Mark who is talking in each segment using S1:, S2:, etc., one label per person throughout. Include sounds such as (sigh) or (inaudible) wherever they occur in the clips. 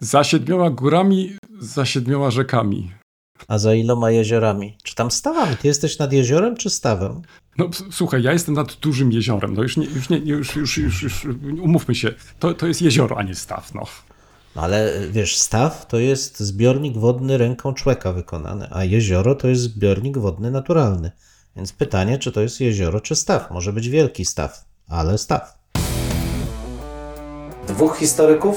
S1: Za siedmioma górami, za siedmioma rzekami.
S2: A za iloma jeziorami? Czy tam stawami? Ty jesteś nad jeziorem czy stawem?
S1: No słuchaj, ja jestem nad dużym jeziorem. No już nie, już nie, już, już, już, już umówmy się. To, to jest jezioro, a nie staw, no.
S2: No ale wiesz, staw to jest zbiornik wodny ręką człowieka wykonany, a jezioro to jest zbiornik wodny naturalny. Więc pytanie, czy to jest jezioro, czy staw? Może być wielki staw, ale staw. Dwóch historyków,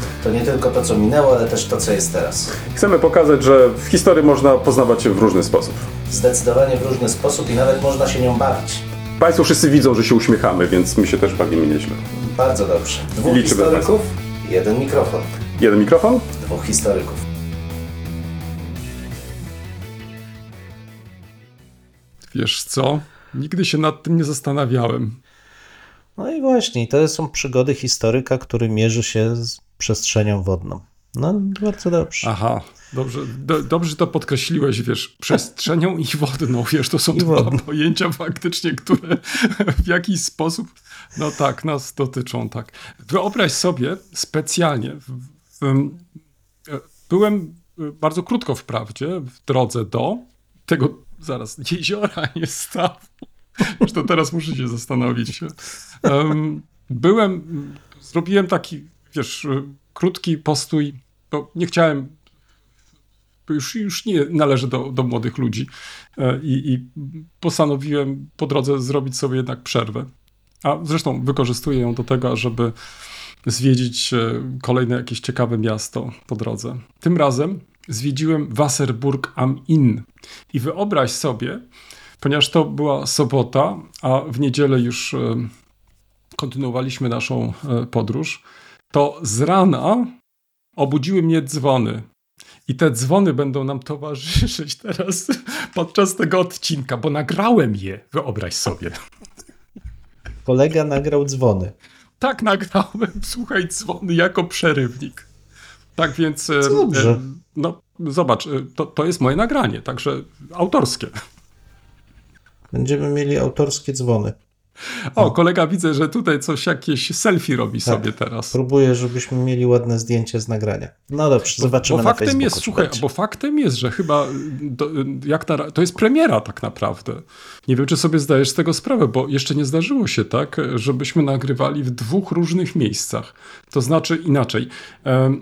S2: To nie tylko to, co minęło, ale też to, co jest teraz.
S1: Chcemy pokazać, że w historii można poznawać się w różny sposób.
S2: Zdecydowanie w różny sposób i nawet można się nią bawić.
S1: Państwo wszyscy widzą, że się uśmiechamy, więc my się też bawimy nieźle.
S2: Bardzo dobrze. Dwóch
S1: Liczymy
S2: historyków, jeden mikrofon.
S1: Jeden mikrofon?
S2: Dwóch historyków.
S1: Wiesz co? Nigdy się nad tym nie zastanawiałem.
S2: No i właśnie, to są przygody historyka, który mierzy się z przestrzenią wodną. No, bardzo dobrze.
S1: Aha, dobrze, do, dobrze to podkreśliłeś, wiesz, przestrzenią i wodną, wiesz, to są dwa pojęcia faktycznie, które w jakiś sposób, no tak, nas dotyczą, tak. Wyobraź sobie specjalnie, w, byłem bardzo krótko wprawdzie w drodze do tego, zaraz, jeziora, nie stawu. Już to teraz muszę się zastanowić. Byłem, zrobiłem taki, wiesz, krótki postój, bo nie chciałem, już, już nie należy do, do młodych ludzi e, i, i postanowiłem po drodze zrobić sobie jednak przerwę. A zresztą wykorzystuję ją do tego, żeby zwiedzić e, kolejne jakieś ciekawe miasto po drodze. Tym razem zwiedziłem Wasserburg am Inn. I wyobraź sobie, ponieważ to była sobota, a w niedzielę już e, kontynuowaliśmy naszą podróż, to z rana obudziły mnie dzwony. I te dzwony będą nam towarzyszyć teraz (laughs) podczas tego odcinka, bo nagrałem je, wyobraź sobie.
S2: Kolega nagrał dzwony.
S1: Tak, nagrałem, (laughs) słuchaj, dzwony jako przerywnik. Tak więc.
S2: E, dobrze. E,
S1: no, zobacz, e, to, to jest moje nagranie, także autorskie.
S2: Będziemy mieli autorskie dzwony.
S1: O, kolega widzę, że tutaj coś jakieś selfie robi tak, sobie teraz.
S2: Próbuję, żebyśmy mieli ładne zdjęcie z nagrania. No dobrze, zobaczymy bo,
S1: bo faktem jest, słuchaj, bo faktem jest, że chyba do, jak na, to jest premiera tak naprawdę. Nie wiem, czy sobie zdajesz z tego sprawę, bo jeszcze nie zdarzyło się tak, żebyśmy nagrywali w dwóch różnych miejscach. To znaczy inaczej,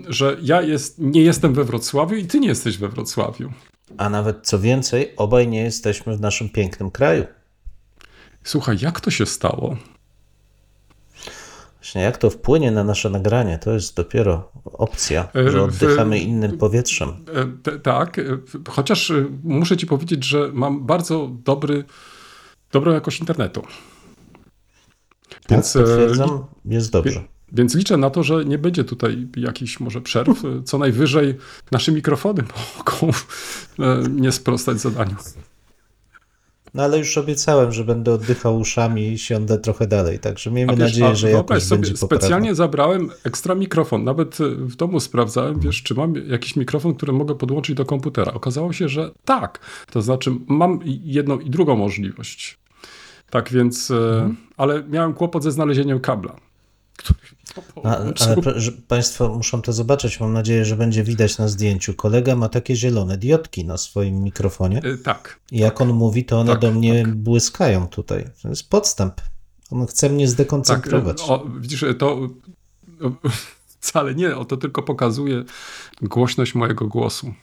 S1: że ja jest, nie jestem we Wrocławiu i ty nie jesteś we Wrocławiu.
S2: A nawet co więcej, obaj nie jesteśmy w naszym pięknym kraju.
S1: Słuchaj, jak to się stało?
S2: Właśnie jak to wpłynie na nasze nagranie, to jest dopiero opcja, że e, oddychamy innym powietrzem.
S1: E, tak, e, chociaż muszę ci powiedzieć, że mam bardzo dobry, dobrą jakość internetu.
S2: Tak, Więc, potwierdzam, jest dobrze.
S1: Więc liczę na to, że nie będzie tutaj jakichś może przerw. Co najwyżej nasze mikrofony (laughs) mogą nie sprostać zadaniu.
S2: No ale już obiecałem, że będę oddychał uszami i siądę trochę dalej, także miejmy wiesz, nadzieję, że jakoś sobie, będzie
S1: poprawa. Specjalnie zabrałem ekstra mikrofon, nawet w domu sprawdzałem, wiesz, czy mam jakiś mikrofon, który mogę podłączyć do komputera. Okazało się, że tak, to znaczy mam jedną i drugą możliwość. Tak więc, e, mhm. ale miałem kłopot ze znalezieniem kabla.
S2: Który no, ale Państwo muszą to zobaczyć. Mam nadzieję, że będzie widać na zdjęciu. Kolega ma takie zielone diodki na swoim mikrofonie.
S1: Yy, tak.
S2: I jak
S1: tak,
S2: on mówi, to one tak, do mnie tak. błyskają tutaj. To jest podstęp. On chce mnie zdekoncentrować. Tak,
S1: o, widzisz, to (laughs) wcale nie, o to tylko pokazuje głośność mojego głosu.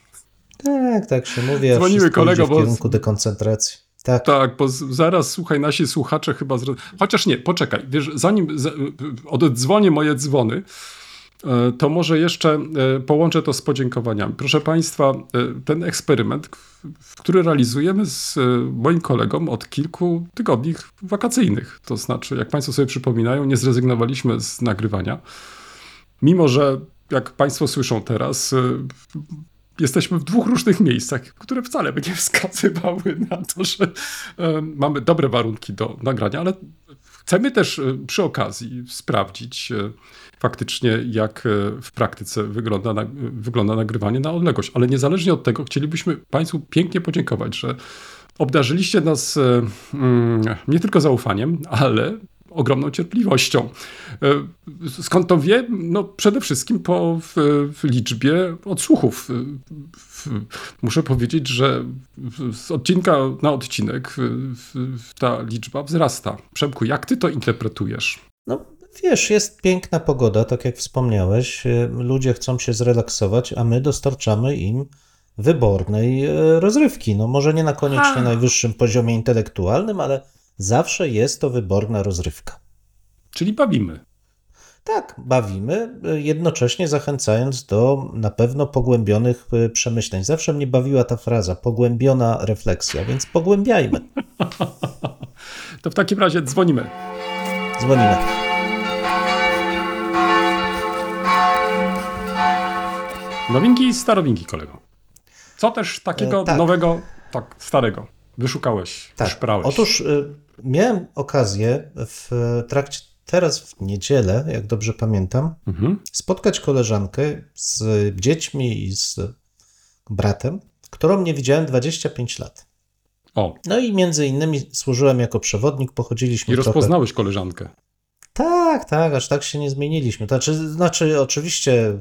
S2: Tak, tak się mówi. Dzwonimy kolego, w kierunku bo... dekoncentracji.
S1: Tak. tak, bo zaraz, słuchaj, nasi słuchacze chyba... Chociaż nie, poczekaj, wiesz, zanim oddzwonię moje dzwony, e, to może jeszcze e, połączę to z podziękowaniami. Proszę Państwa, e, ten eksperyment, który realizujemy z moim kolegą od kilku tygodni wakacyjnych, to znaczy, jak Państwo sobie przypominają, nie zrezygnowaliśmy z nagrywania, mimo że, jak Państwo słyszą teraz, jesteśmy w dwóch różnych miejscach, które wcale by nie wskazywały na to, że e, mamy dobre warunki do nagrania, ale chcemy też e, przy okazji sprawdzić e, faktycznie, jak w praktyce wygląda, wygląda nagrywanie na odległość. Ale niezależnie od tego, chcielibyśmy Państwu pięknie podziękować, że obdarzyliście nas mm, nie tylko zaufaniem, ale ogromną cierpliwością. E, skąd to wie? No przede wszystkim po w, w liczbie odsłuchów. Muszę powiedzieć, że z odcinka na odcinek ta liczba wzrasta. Przemku, jak ty to interpretujesz?
S2: No wiesz, jest piękna pogoda, tak jak wspomniałeś. E, ludzie chcą się zrelaksować, a my dostarczamy im wybornej e, rozrywki. No może nie na koniecznie najwyższym poziomie intelektualnym, ale zawsze jest to wyborna rozrywka.
S1: Czyli bawimy.
S2: Tak, bawimy, jednocześnie zachęcając do na pewno pogłębionych e, przemyśleń. Zawsze mnie bawiła ta fraza pogłębiona refleksja, więc pogłębiajmy. (laughs)
S1: to w takim razie dzwonimy.
S2: Dzwonimy.
S1: Nowinki i starowinki, kolego. Co też takiego e, tak. nowego, tak, starego wyszukałeś, tak. szprałeś?
S2: Otóż y, miałem okazję w trakcie, teraz w niedzielę, jak dobrze pamiętam, mhm. spotkać koleżankę z dziećmi i z bratem, którą nie widziałem 25 lat. O. No i między innymi służyłem jako przewodnik, pochodziliśmy
S1: I rozpoznałeś trochę... koleżankę.
S2: Tak, tak, aż tak się nie zmieniliśmy. Znaczy, znaczy oczywiście,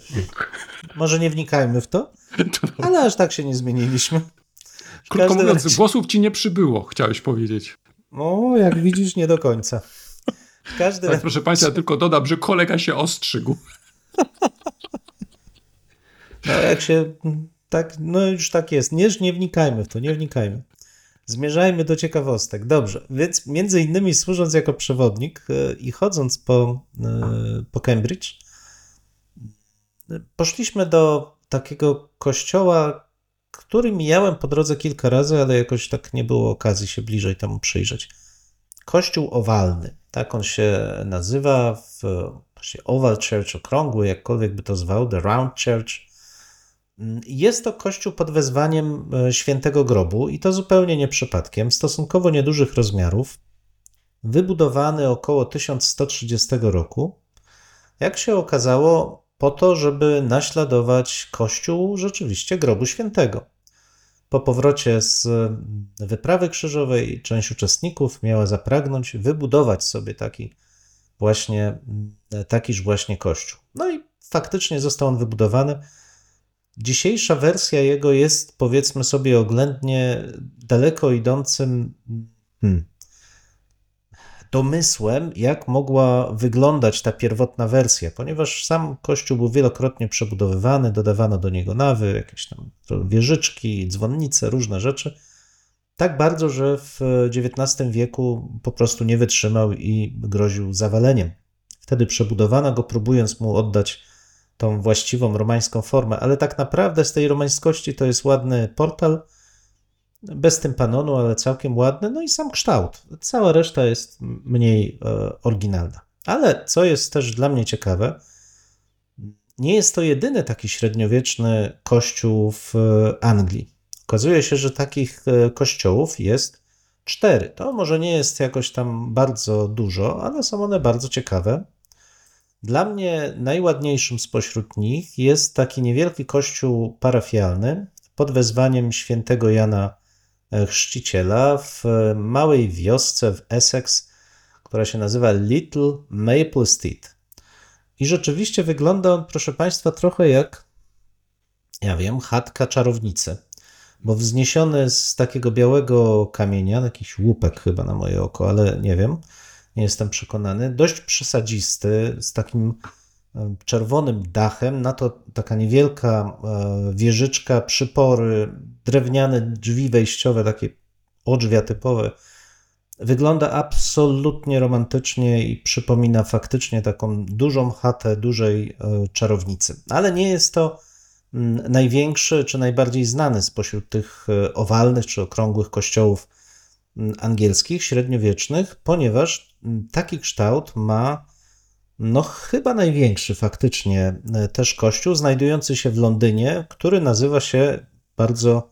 S2: może nie wnikajmy w to, ale aż tak się nie zmieniliśmy.
S1: Krótko mówiąc, razie... głosów ci nie przybyło, chciałeś powiedzieć.
S2: No, jak widzisz, nie do końca.
S1: Każdy tak, proszę Państwa, tylko dodam, że kolega się ostrzygł.
S2: No, jak się tak, no już tak jest. Nie, nie wnikajmy w to, nie wnikajmy. Zmierzajmy do ciekawostek. Dobrze, więc między innymi służąc jako przewodnik e, i chodząc po, e, po Cambridge, poszliśmy do takiego kościoła, który mijałem po drodze kilka razy, ale jakoś tak nie było okazji się bliżej temu przyjrzeć. Kościół owalny, tak on się nazywa, w, właśnie Oval Church, okrągły, jakkolwiek by to zwał, The Round Church. Jest to kościół pod wezwaniem e, świętego grobu i to zupełnie nie przypadkiem, stosunkowo niedużych rozmiarów, wybudowany około 1130 roku. Jak się okazało, po to, żeby naśladować kościół rzeczywiście grobu świętego. Po powrocie z wyprawy krzyżowej część uczestników miała zapragnąć wybudować sobie taki właśnie, takiż właśnie kościół. No i faktycznie został on wybudowany. Dzisiejsza wersja jego jest, powiedzmy sobie oględnie, daleko idącym hmm, domysłem, jak mogła wyglądać ta pierwotna wersja, ponieważ sam kościół był wielokrotnie przebudowywany, dodawano do niego nawy, jakieś tam wieżyczki, dzwonnice, różne rzeczy. Tak bardzo, że w XIX wieku po prostu nie wytrzymał i groził zawaleniem. Wtedy przebudowano go, próbując mu oddać tą właściwą romańską formę, ale tak naprawdę z tej romańskości to jest ładny portal, bez tympanonu, ale całkiem ładny, no i sam kształt. Cała reszta jest mniej e, oryginalna. Ale co jest też dla mnie ciekawe, nie jest to jedyny taki średniowieczny kościół w e, Anglii. Okazuje się, że takich e, kościołów jest cztery. To może nie jest jakoś tam bardzo dużo, ale są one bardzo ciekawe. Dla mnie najładniejszym spośród nich jest taki niewielki kościół parafialny pod wezwaniem świętego Jana chrzciciela w małej wiosce w Essex, która się nazywa Little Maplestead. I rzeczywiście wygląda on, proszę Państwa, trochę jak, ja wiem, chatka czarownicy, bo wzniesiony z takiego białego kamienia, jakiś łupek chyba na moje oko, ale nie wiem, nie jestem przekonany, dość przesadzisty, z takim czerwonym dachem, na to taka niewielka e, wieżyczka, przypory, drewniane drzwi wejściowe, takie odrzwia typowe. Wygląda absolutnie romantycznie i przypomina faktycznie taką dużą chatę dużej e, czarownicy. Ale nie jest to mm, największy czy najbardziej znany spośród tych e, owalnych czy okrągłych kościołów mm, angielskich, średniowiecznych, ponieważ mm, taki kształt ma no chyba największy faktycznie e, też kościół, znajdujący się w Londynie, który nazywa się bardzo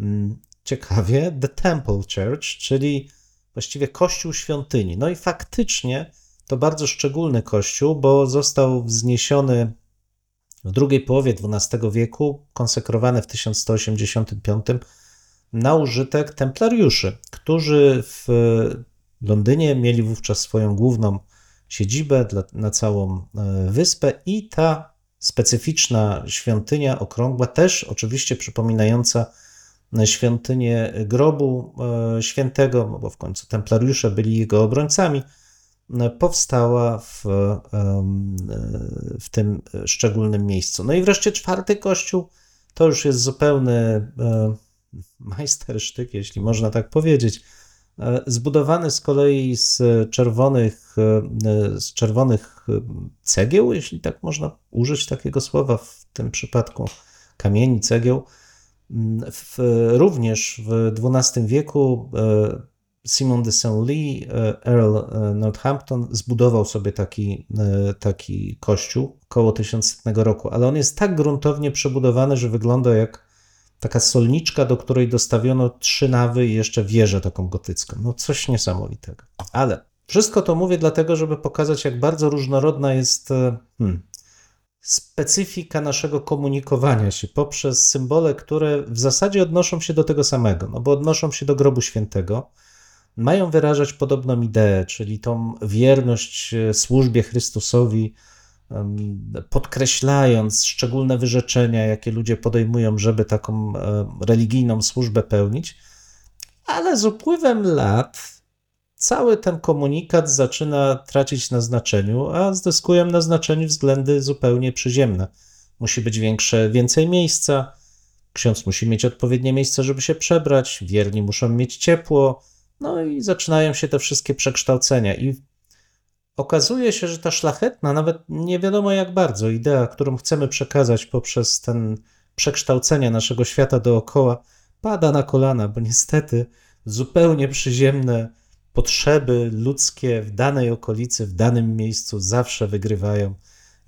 S2: mm, ciekawie The Temple Church, czyli właściwie kościół świątyni. No i faktycznie to bardzo szczególny kościół, bo został wzniesiony w drugiej połowie XII wieku, konsekrowany w 1185 na użytek templariuszy, którzy w Londynie mieli wówczas swoją główną siedzibę dla, na całą e, wyspę i ta specyficzna świątynia okrągła, też oczywiście przypominająca świątynię grobu e, świętego, no bo w końcu templariusze byli jego obrońcami, e, powstała w, w tym szczególnym miejscu. No i wreszcie czwarty kościół to już jest zupełny majstersztyk, jeśli można tak powiedzieć E, zbudowany z kolei z czerwonych, e, z czerwonych e, cegieł, jeśli tak można użyć takiego słowa w tym przypadku, kamieni, cegieł. Mm, w, również w XII wieku Simon de Saint-Louis, Earl Northampton, zbudował sobie taki, taki kościół około 1100 roku, ale on jest tak gruntownie przebudowany, że wygląda jak taka solniczka, do której dostawiono trzy nawy i jeszcze wieżę taką gotycką. No coś niesamowitego. Ale wszystko to mówię dlatego, żeby pokazać, jak bardzo różnorodna jest e, hmm, specyfika naszego komunikowania się poprzez symbole, które w zasadzie odnoszą się do tego samego, no bo odnoszą się do grobu świętego, mają wyrażać podobną ideę, czyli tą wierność e, służbie Chrystusowi, podkreślając szczególne wyrzeczenia, jakie ludzie podejmują, żeby taką religijną służbę pełnić, ale z upływem lat cały ten komunikat zaczyna tracić na znaczeniu, a zdyskują na znaczeniu względy zupełnie przyziemne. Musi być większe, więcej miejsca, ksiądz musi mieć odpowiednie miejsce, żeby się przebrać, wierni muszą mieć ciepło, no i zaczynają się te wszystkie przekształcenia. I okazuje się, że ta szlachetna, nawet nie wiadomo jak bardzo, idea, którą chcemy przekazać poprzez ten przekształcenie naszego świata dookoła, pada na kolana, bo niestety zupełnie przyziemne potrzeby ludzkie w danej okolicy, w danym miejscu zawsze wygrywają.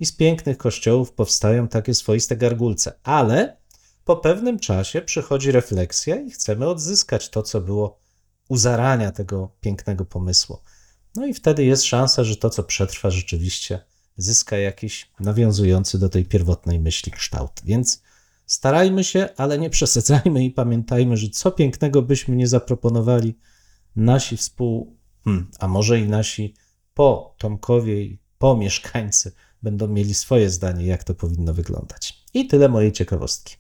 S2: I z pięknych kościołów powstają takie swoiste gargulce. Ale po pewnym czasie przychodzi refleksja i chcemy odzyskać to, co było u zarania tego pięknego pomysłu. No i wtedy jest szansa, że to, co przetrwa, rzeczywiście zyska jakiś nawiązujący do tej pierwotnej myśli kształt. Więc starajmy się, ale nie przesadzajmy i pamiętajmy, że co pięknego byśmy nie zaproponowali, nasi współ, hmm, a może i nasi po Tomkowie i po mieszkańcy będą mieli swoje zdanie, jak to powinno wyglądać. I tyle mojej ciekawostki.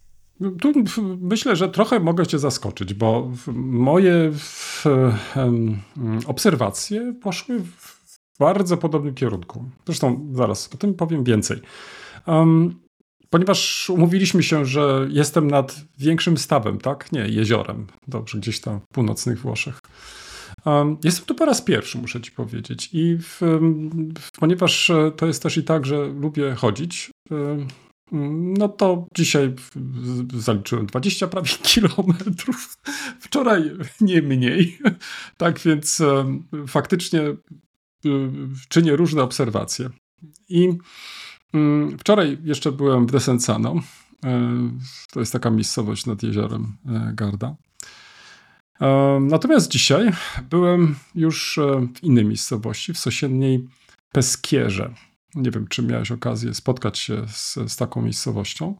S1: Tu myślę, że trochę mogę Cię zaskoczyć, bo moje obserwacje poszły w bardzo podobnym kierunku. Zresztą zaraz o tym powiem więcej. ponieważ umówiliśmy się, że jestem nad większym stawem, tak? Nie, jeziorem. Dobrze, gdzieś tam w północnych Włoszech. Jestem tu po raz pierwszy, muszę ci powiedzieć. I w, ponieważ to jest też i tak, że lubię chodzić, no to dzisiaj zaliczyłem 20 prawie (laughs) kilometrów. Wczoraj nie mniej. (laughs) Tak więc faktycznie y, czynię różne obserwacje. I mm, wczoraj jeszcze byłem w Desenzano. E, to jest taka miejscowość nad jeziorem e, Garda. E, natomiast dzisiaj byłem już w innej miejscowości, w sąsiedniej Peskierze. Nie wiem, czy miałeś okazję spotkać się z, z taką miejscowością.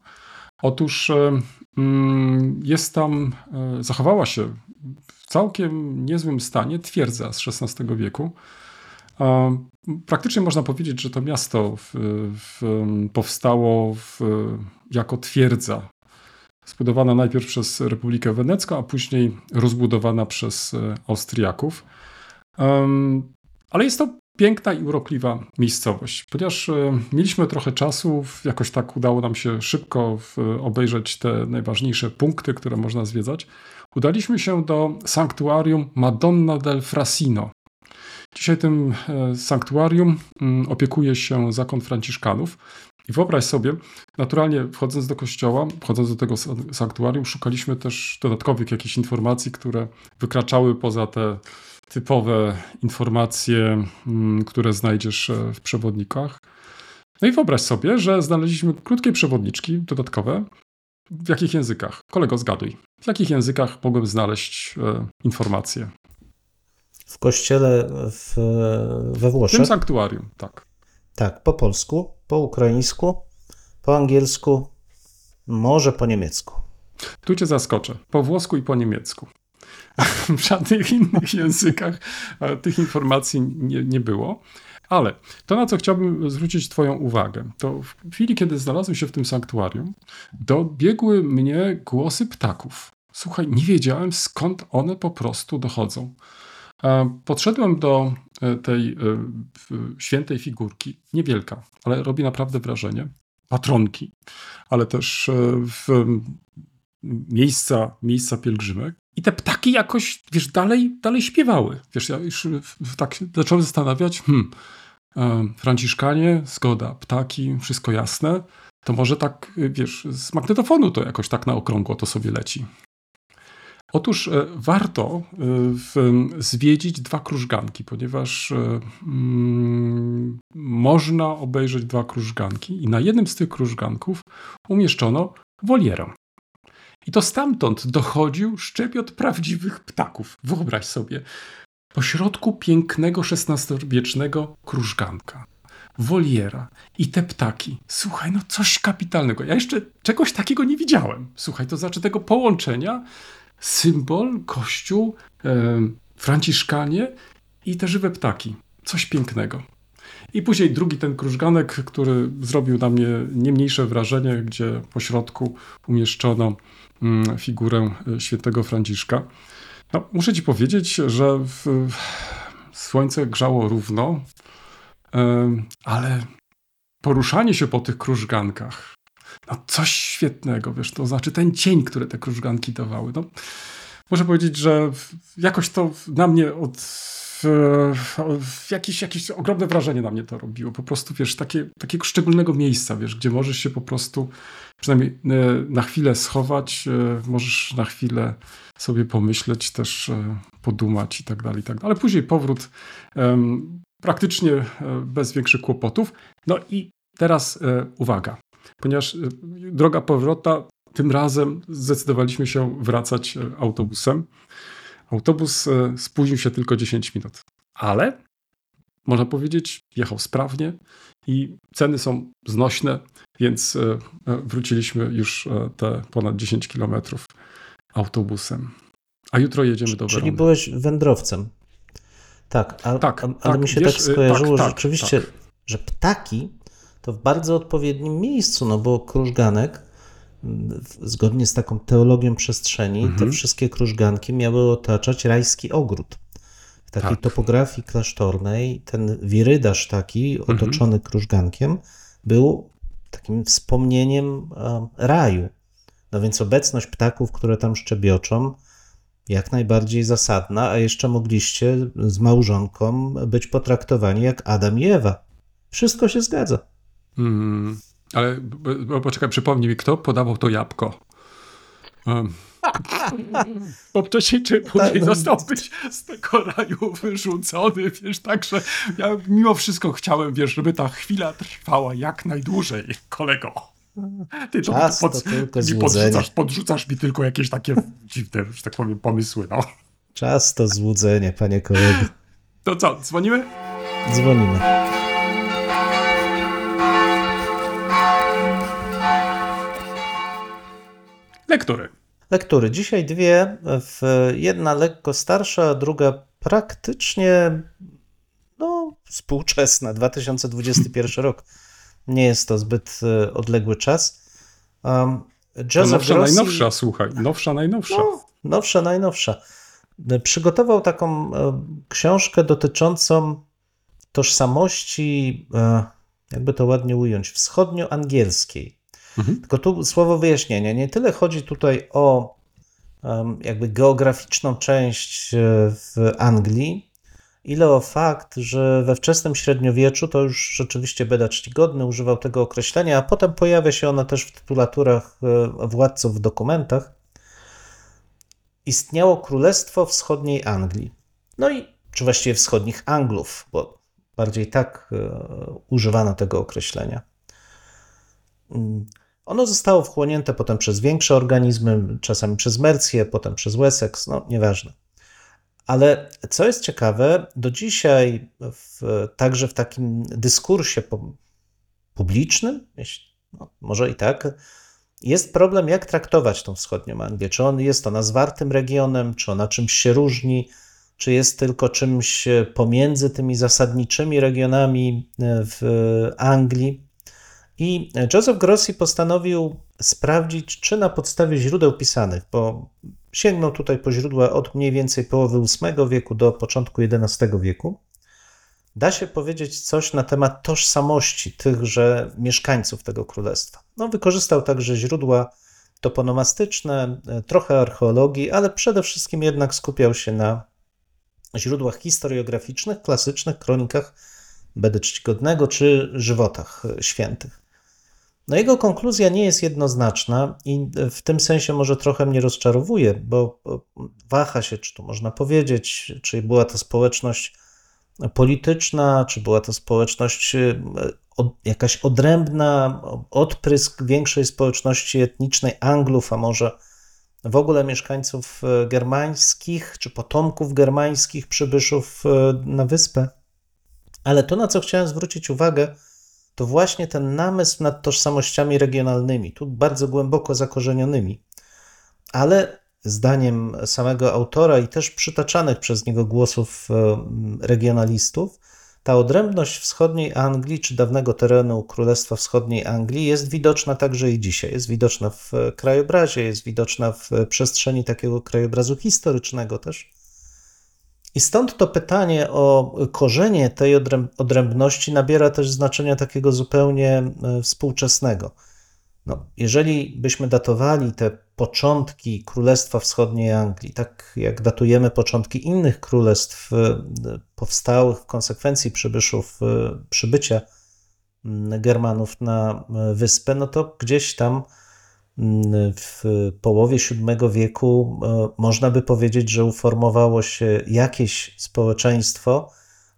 S1: Otóż e, mm, jest tam, e, zachowała się w całkiem niezłym stanie twierdza z XVI wieku. Praktycznie można powiedzieć, że to miasto w, w, powstało w, jako twierdza. Zbudowana najpierw przez Republikę Wenecką, a później rozbudowana przez e, Austriaków. Ale jest to piękna i urokliwa miejscowość. Ponieważ e, mieliśmy trochę czasu, jakoś tak udało nam się szybko obejrzeć te najważniejsze punkty, które można zwiedzać. Udaliśmy się do sanktuarium Madonna del Frasino. Dzisiaj tym e, sanktuarium mm, opiekuje się zakon Franciszkanów. I wyobraź sobie, naturalnie wchodząc do kościoła, wchodząc do tego sanktuarium, szukaliśmy też dodatkowych jakichś informacji, które wykraczały poza te typowe informacje, mm, które znajdziesz e, w przewodnikach. No i wyobraź sobie, że znaleźliśmy krótkie przewodniczki dodatkowe. W jakich językach? Kolego, zgaduj. W jakich językach mogłem znaleźć e, informacje?
S2: W kościele w, we Włoszech? W
S1: tym sanktuarium, tak.
S2: Tak, po polsku, po ukraińsku, po angielsku, może po niemiecku.
S1: Tu cię zaskoczę. Po włosku i po niemiecku. W żadnych innych językach e, tych informacji nie, nie było. Ale to, na co chciałbym zwrócić Twoją uwagę, to w chwili, kiedy znalazłem się w tym sanktuarium, dobiegły mnie głosy ptaków. Słuchaj, nie wiedziałem skąd one po prostu dochodzą. E, podszedłem do e, tej świętej figurki, niewielka, ale robi naprawdę wrażenie, patronki, ale też w miejsca, miejsca pielgrzymek. I te ptaki jakoś, wiesz, dalej, dalej śpiewały. Wiesz, ja już tak się zacząłem zastanawiać, hmm, e, Franciszkanie, zgoda, ptaki, wszystko jasne, to może tak, wiesz, z magnetofonu to jakoś tak na okrągło to sobie leci. Otóż e, warto e, zwiedzić dwa krużganki, ponieważ można obejrzeć dwa krużganki i na jednym z tych krużganków umieszczono wolierę. I to stamtąd dochodził szczepiot prawdziwych ptaków. Wyobraź sobie, pośrodku pięknego XVI-wiecznego krużganka, woliera i te ptaki. Słuchaj, no coś kapitalnego. Ja jeszcze czegoś takiego nie widziałem. Słuchaj, to znaczy tego połączenia symbol, kościół, e, franciszkanie i te żywe ptaki. Coś pięknego. I później drugi ten krużganek, który zrobił na mnie nie mniejsze wrażenie, gdzie po środku umieszczono figurę e, świętego Franciszka. No, muszę ci powiedzieć, że słońce grzało równo, ale poruszanie się po tych krużgankach, no coś świetnego, wiesz, to znaczy ten cień, który te krużganki dawały. No, muszę powiedzieć, że jakoś to na mnie od w, jakieś, jakieś ogromne wrażenie na mnie to robiło. Po prostu, wiesz, takie, takiego szczególnego miejsca, wiesz, gdzie możesz się po prostu przynajmniej e, na chwilę schować, e, możesz na chwilę sobie pomyśleć, też e, podumać i tak dalej, i tak dalej. Ale później powrót praktycznie bez większych kłopotów. No i teraz uwaga, ponieważ droga powrota, tym razem zdecydowaliśmy się wracać autobusem. Autobus e, spóźnił się tylko 10 minut, ale można powiedzieć, jechał sprawnie i ceny są znośne, więc e, e, wróciliśmy już te ponad 10 kilometrów autobusem. A jutro jedziemy do Werony.
S2: Czyli byłeś wędrowcem. Tak, a, tak, a, ale tak, mi się wiesz, tak skojarzyło tak, rzeczywiście, tak. że ptaki to w bardzo odpowiednim miejscu, no bo krużganek zgodnie z taką teologią przestrzeni, mhm. te wszystkie krużganki miały otaczać rajski ogród. W takiej tak. topografii klasztornej ten wirydarz taki mhm. otoczony krużgankiem był takim wspomnieniem raju. No więc obecność ptaków, które tam szczebioczą, jak najbardziej zasadna, a jeszcze mogliście z małżonką być potraktowani jak Adam i Ewa. Wszystko się zgadza.
S1: Mm. Ale poczekaj, przypomnij mi, kto podawał to jabłko. Um. (laughs) Bo wcześniej czy później tak, no. został być z tego raju wyrzucony, wiesz, także ja mimo wszystko chciałem, wiesz, żeby ta chwila trwała jak najdłużej, kolego.
S2: Ty to, Czas, pod, to tylko mi
S1: podrzucasz, podrzucasz mi tylko jakieś takie (laughs) dziwne, że tak powiem, pomysły, no.
S2: Czas to złudzenie, panie kolego.
S1: To co, dzwonimy?
S2: Dzwonimy.
S1: Lektury.
S2: Lektury. Dzisiaj dwie. Jedna lekko starsza, druga praktycznie no, współczesna. 2021 rok. Nie jest to zbyt e, odległy czas.
S1: Um, nowsza, Grossi, najnowsza, słuchaj. Nowsza, najnowsza. No,
S2: nowsza, najnowsza. Przygotował taką e, książkę dotyczącą tożsamości, e, jakby to ładnie ująć, wschodnioangielskiej. Mhm. Tylko tu słowo wyjaśnienia. Nie tyle chodzi tutaj o jakby geograficzną część e, w Anglii, ile o fakt, że we wczesnym średniowieczu to już rzeczywiście Beda Czcigodny używał tego określenia, a potem pojawia się ono też w tytulaturach e, władców w dokumentach. Istniało Królestwo Wschodniej Anglii. No i czy właściwie wschodnich Anglów, bo bardziej tak używano tego określenia. Ono zostało wchłonięte potem przez większe organizmy, czasami przez Mercję, potem przez Wessex, no nieważne. Ale co jest ciekawe, do dzisiaj, w, także w takim dyskursie publicznym, no, może i tak, jest problem, jak traktować tą wschodnią Anglię. Czy on jest ona zwartym regionem, czy ona czymś się różni, czy jest tylko czymś pomiędzy tymi zasadniczymi regionami w Anglii. I Joseph Grossi postanowił sprawdzić, czy na podstawie źródeł pisanych, bo sięgnął tutaj po źródła od mniej więcej połowy VIII wieku do początku XI wieku, da się powiedzieć coś na temat tożsamości tychże mieszkańców tego królestwa. No, wykorzystał także źródła toponomastyczne, trochę archeologii, ale przede wszystkim jednak skupiał się na źródłach historiograficznych, klasycznych, kronikach Bedy Czcigodnego czy żywotach świętych. No jego konkluzja nie jest jednoznaczna i w tym sensie może trochę mnie rozczarowuje, bo waha się, czy to można powiedzieć, czy była to społeczność polityczna, czy była to społeczność e, jakaś odrębna, odprysk większej społeczności etnicznej Anglów, a może w ogóle mieszkańców e, germańskich, czy potomków germańskich przybyszów e, na wyspę. Ale to, na co chciałem zwrócić uwagę, to właśnie ten namysł nad tożsamościami regionalnymi, tu bardzo głęboko zakorzenionymi, ale zdaniem samego autora i też przytaczanych przez niego głosów e, regionalistów, ta odrębność wschodniej Anglii, czy dawnego terenu Królestwa Wschodniej Anglii jest widoczna także i dzisiaj. Jest widoczna w krajobrazie, jest widoczna w przestrzeni takiego krajobrazu historycznego też. I stąd to pytanie o korzenie tej odrębności nabiera też znaczenia takiego zupełnie e, współczesnego. No, jeżeli byśmy datowali te początki Królestwa Wschodniej Anglii, tak jak datujemy początki innych królestw e, powstałych w konsekwencji przybyszów, e, przybycia Germanów na wyspę, no to gdzieś tam w połowie VII wieku e, można by powiedzieć, że uformowało się jakieś społeczeństwo,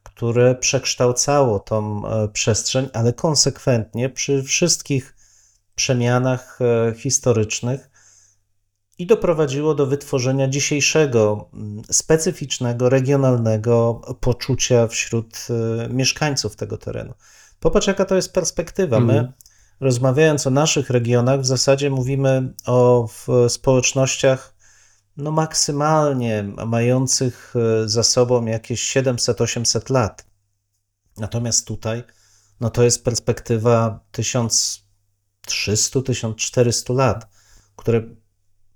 S2: które przekształcało tą e, przestrzeń, ale konsekwentnie przy wszystkich przemianach e, historycznych i doprowadziło do wytworzenia dzisiejszego specyficznego, regionalnego poczucia wśród mieszkańców tego terenu. Popatrz, jaka to jest perspektywa. My mhm rozmawiając o naszych regionach, w zasadzie mówimy o społecznościach no maksymalnie mających e, za sobą jakieś 700-800 lat. Natomiast tutaj no to jest perspektywa 1300-1400 lat, które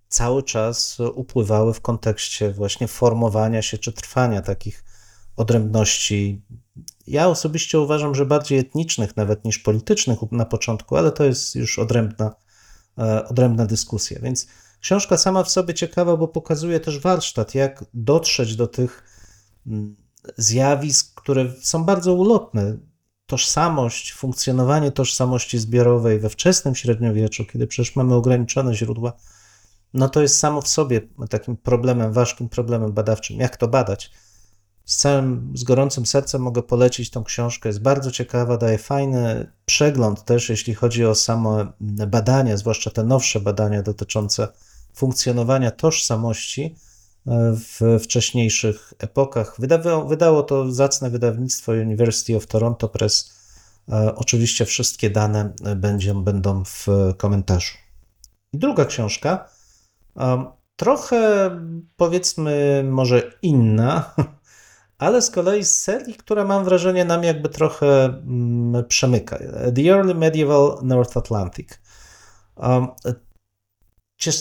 S2: cały czas upływały w kontekście właśnie formowania się czy trwania takich odrębności ja osobiście uważam, że bardziej etnicznych nawet niż politycznych na początku, ale to jest już odrębna, e, odrębna dyskusja. Więc książka sama w sobie ciekawa, bo pokazuje też warsztat, jak dotrzeć do tych mm, zjawisk, które są bardzo ulotne. Tożsamość, funkcjonowanie tożsamości zbiorowej we wczesnym średniowieczu, kiedy przecież mamy ograniczone źródła, no to jest samo w sobie takim problemem, ważkim problemem badawczym. Jak to badać? Z całym, z gorącym sercem mogę polecić tą książkę. Jest bardzo ciekawa, daje fajny przegląd też, jeśli chodzi o same badania, zwłaszcza te nowsze badania dotyczące funkcjonowania tożsamości e, w wcześniejszych epokach. Wydawało, wydało to zacne wydawnictwo University of Toronto Press. E, oczywiście wszystkie dane będą, będą w komentarzu. druga książka, trochę powiedzmy może inna, (laughs) ale z kolei z serii, która mam wrażenie nam jakby trochę mm, przemyka. The Early Medieval North Atlantic. Um,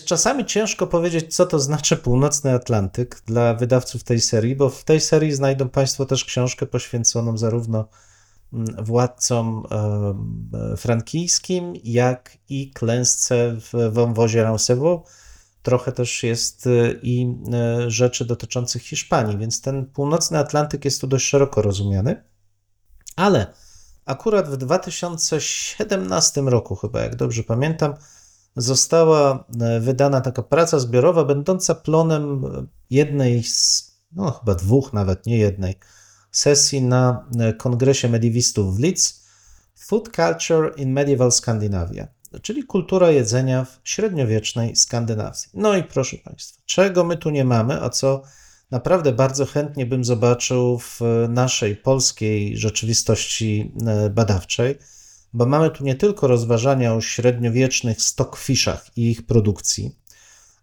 S2: czasami ciężko powiedzieć, co to znaczy północny Atlantyk dla wydawców tej serii, bo w tej serii znajdą Państwo też książkę poświęconą zarówno mm, władcom frankijskim, jak i klęsce w wąwozie Roncevaux trochę też jest y, i y, rzeczy dotyczących Hiszpanii, więc ten północny Atlantyk jest tu dość szeroko rozumiany. Ale akurat w 2017 roku, chyba jak dobrze pamiętam, została y, wydana taka praca zbiorowa, będąca plonem jednej z no chyba dwóch nawet, nie jednej, sesji na kongresie mediewistów w Leeds Food Culture in Medieval Scandinavia, czyli kultura jedzenia w średniowiecznej Skandynawii. No i proszę Państwa, czego my tu nie mamy, a co naprawdę bardzo chętnie bym zobaczył w naszej polskiej rzeczywistości e, badawczej, bo mamy tu nie tylko rozważania o średniowiecznych stockfishach i ich produkcji,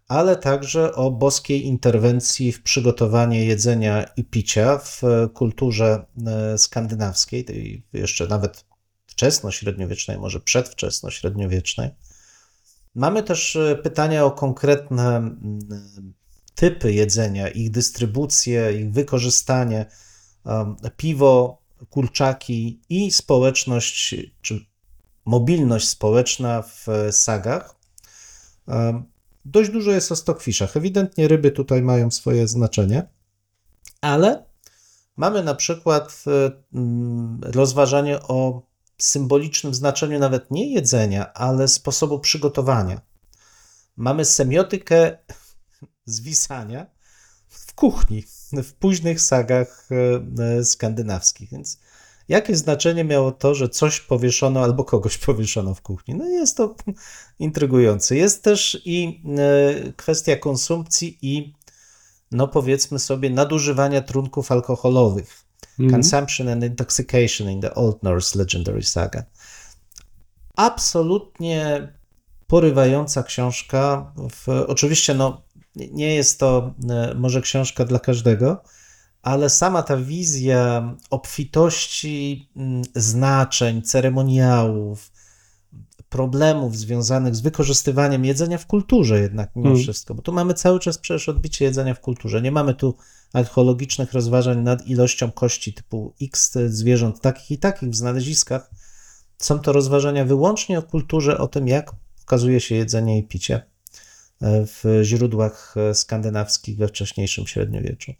S2: ale także o boskiej interwencji w przygotowanie jedzenia i picia w kulturze e, skandynawskiej, tej jeszcze nawet wczesno-średniowiecznej, może przedwczesno-średniowiecznej. Mamy też e, pytania o konkretne typy jedzenia, ich dystrybucję, ich wykorzystanie, piwo, kurczaki i społeczność, czy mobilność społeczna w sagach. Dość dużo jest o stockfishach. Ewidentnie ryby tutaj mają swoje znaczenie, ale mamy na przykład e, rozważanie o symbolicznym znaczeniu nawet nie jedzenia, ale sposobu przygotowania. Mamy semiotykę zwisania w kuchni, w późnych sagach e, e, skandynawskich. Więc jakie znaczenie miało to, że coś powieszono albo kogoś (laughs) powieszono w kuchni? No jest to intrygujące. Jest też i e, kwestia konsumpcji i no powiedzmy sobie nadużywania trunków alkoholowych. Mm. Consumption and intoxication in the Old Norse Legendary Saga. Absolutnie porywająca książka. W, oczywiście no, nie jest to e, może książka dla każdego, ale sama ta wizja obfitości mm, znaczeń, ceremoniałów, problemów związanych z wykorzystywaniem jedzenia w kulturze jednak mimo hmm. wszystko, bo tu mamy cały czas przecież odbicie jedzenia w kulturze. Nie mamy tu archeologicznych rozważań nad ilością kości typu X zwierząt takich i takich w znaleziskach. Są to rozważania wyłącznie o kulturze, o tym jak okazuje się jedzenie i picie w źródłach skandynawskich we wcześniejszym średniowieczu.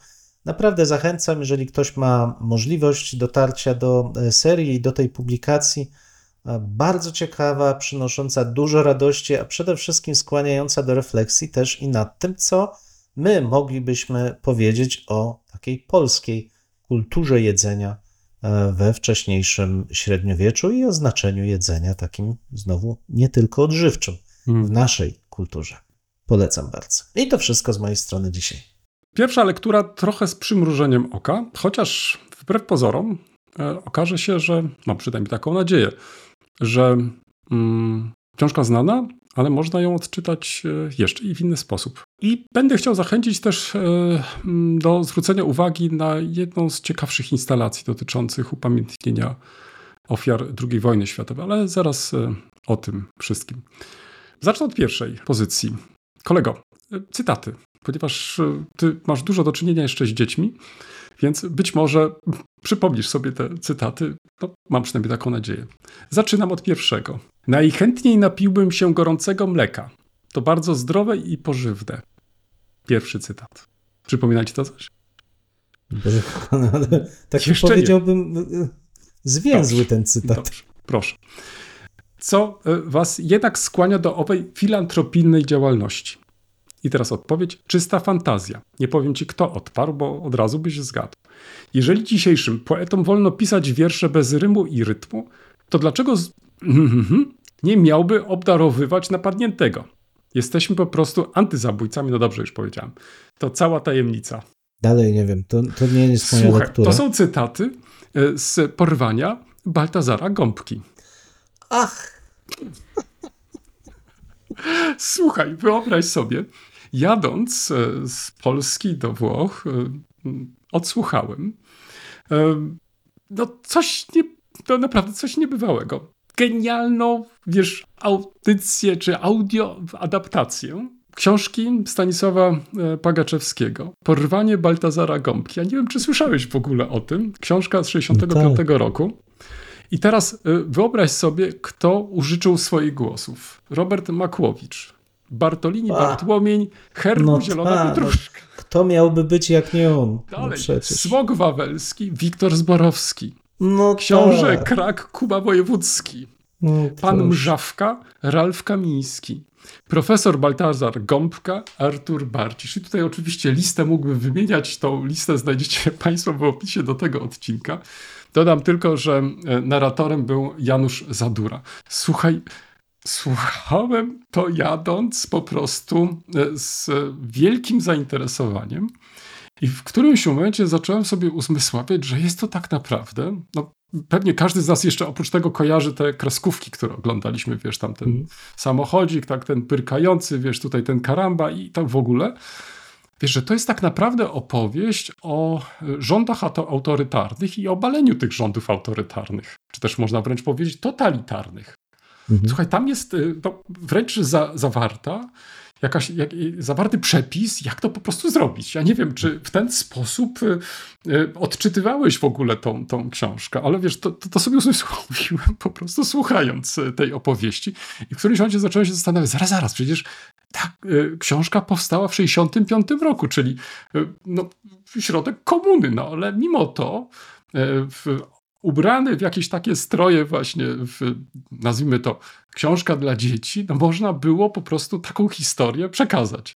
S2: Naprawdę zachęcam, jeżeli ktoś ma możliwość dotarcia do e, serii i do tej publikacji, e, bardzo ciekawa, przynosząca dużo radości, a przede wszystkim skłaniająca do refleksji też i nad tym, co my moglibyśmy powiedzieć o takiej polskiej kulturze jedzenia e, we wcześniejszym średniowieczu i o znaczeniu jedzenia takim znowu nie tylko odżywczym w hmm. naszej kulturze. Polecam bardzo. I to wszystko z mojej strony dzisiaj.
S1: Pierwsza lektura trochę z przymrużeniem oka, chociaż wbrew pozorom e, okaże się, że mam przynajmniej taką nadzieję, że mm, książka znana, ale można ją odczytać e, jeszcze i w inny sposób. I będę chciał zachęcić też e, do zwrócenia uwagi na jedną z ciekawszych instalacji dotyczących upamiętnienia ofiar II wojny światowej, ale zaraz e, o tym wszystkim. Zacznę od pierwszej pozycji. Kolego, cytaty, ponieważ ty masz dużo do czynienia jeszcze z dziećmi, więc być może przypomnisz sobie te cytaty. No, mam przynajmniej taką nadzieję. Zaczynam od pierwszego. Najchętniej napiłbym się gorącego mleka. To bardzo zdrowe i pożywne. Pierwszy cytat. Przypomina ci to coś?
S2: ale (laughs) tak Jeszcze powiedziałbym, nie. zwięzły dobrze, ten cytat. Dobrze,
S1: proszę. Co e, was jednak skłania do owej filantropijnej działalności? I teraz odpowiedź: czysta fantazja. Nie powiem ci, kto odparł, bo od razu byś zgadł. Jeżeli dzisiejszym poetom wolno pisać wiersze bez rymu i rytmu, to dlaczego. Nie miałby obdarowywać napadniętego? Jesteśmy po prostu antyzabójcami, no dobrze już powiedziałem. To cała tajemnica.
S2: Dalej nie wiem, to, to nie jest moja Słuchaj, lektura.
S1: To są cytaty e, z porwania Baltazara Gąbki.
S2: Ach!
S1: Słuchaj, wyobraź sobie, jadąc e, z Polski do Włoch, e, odsłuchałem no coś nie, to naprawdę coś niebywałego. Genialną, wiesz, audycję czy audio adaptację książki Stanisława e, Pagaczewskiego. Porwanie Baltazara Gąbki. Ja nie wiem, czy słyszałeś w ogóle o tym. Książka z 65 no tak. roku. I teraz e, wyobraź sobie, kto użyczył swoich głosów. Robert Makłowicz, Bartolini, Bartłomień, Herbu, no Zielona ta, Pietruszka.
S2: No, kto miałby być jak nie on?
S1: No Dalej, no Smog Wawelski, Wiktor Zborowski, no Książę tak. Krak Kuba Wojewódzki. No, Pan Mrzawka, Ralf Kamiński. Profesor Baltazar Gąbka, Artur Barcisz. I tutaj oczywiście listę mógłbym wymieniać. Tą listę znajdziecie (laughs) Państwo w opisie do tego odcinka. Dodam tylko, że e, narratorem był Janusz Zadura. Słuchaj, słuchałem to jadąc po prostu e, z wielkim zainteresowaniem. I w którymś momencie zacząłem sobie uzmysławiać, że jest to tak naprawdę, no pewnie każdy z nas jeszcze oprócz tego kojarzy te kreskówki, które oglądaliśmy, wiesz, tam ten mm. samochodzik, tak, ten pyrkający, wiesz, tutaj ten karamba i tak w ogóle. Wiesz, że to jest tak naprawdę opowieść o rządach autorytarnych i obaleniu tych rządów autorytarnych, czy też można wręcz powiedzieć totalitarnych. Mhm. Słuchaj, tam jest no, wręcz za, zawarta jakaś, jak, zawarty przepis, jak to po prostu zrobić. Ja nie wiem, czy w ten sposób y, y, odczytywałeś w ogóle tą, tą książkę, ale wiesz, to, to, to sobie uzmysłowiłem po prostu słuchając y, tej opowieści i w którymś momencie zacząłem się zastanawiać, zaraz, zaraz, przecież ta książka powstała w 65 roku, czyli no, środek komuny, no ale mimo to w ubrany w jakieś takie stroje właśnie, w, nazwijmy to książka dla dzieci, no można było po prostu taką historię przekazać.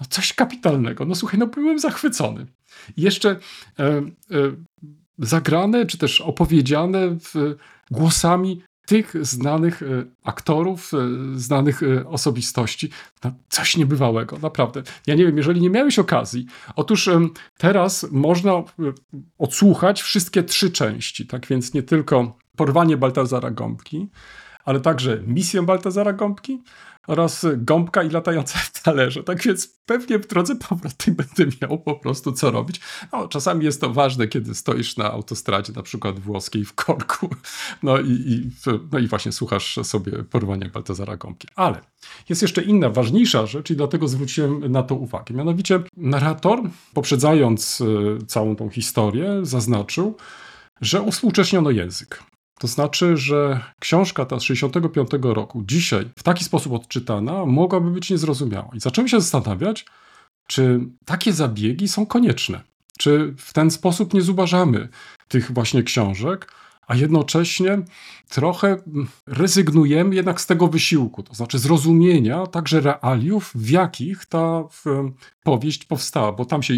S1: No coś kapitalnego. No słuchaj, no byłem zachwycony. I jeszcze e, e, zagrane, czy też opowiedziane w, głosami tych znanych e, aktorów, e, znanych e, osobistości. Coś niebywałego, naprawdę. Ja nie wiem, jeżeli nie miałeś okazji, otóż teraz można odsłuchać wszystkie trzy części, tak więc nie tylko Porwanie Baltazara Gąbki, ale także Misję Baltazara Gąbki, oraz gąbka i latające talerze. Tak więc pewnie w drodze powrotnej będę miał po prostu co robić. No, czasami jest to ważne, kiedy stoisz na autostradzie, na przykład włoskiej w korku, no i, i, no i właśnie słuchasz sobie porwania Baltazara Gąbki. Ale jest jeszcze inna, ważniejsza rzecz i dlatego zwróciłem na to uwagę. Mianowicie narrator, poprzedzając e, całą tą historię, zaznaczył, że uwspółcześniono język. To znaczy, że książka ta z 65 roku, dzisiaj w taki sposób odczytana, mogłaby być niezrozumiała. I zacząłem się zastanawiać, czy takie zabiegi są konieczne. Czy w ten sposób nie zubażamy tych właśnie książek, a jednocześnie trochę rezygnujemy jednak z tego wysiłku, to znaczy zrozumienia także realiów, w jakich ta powieść powstała, bo tam się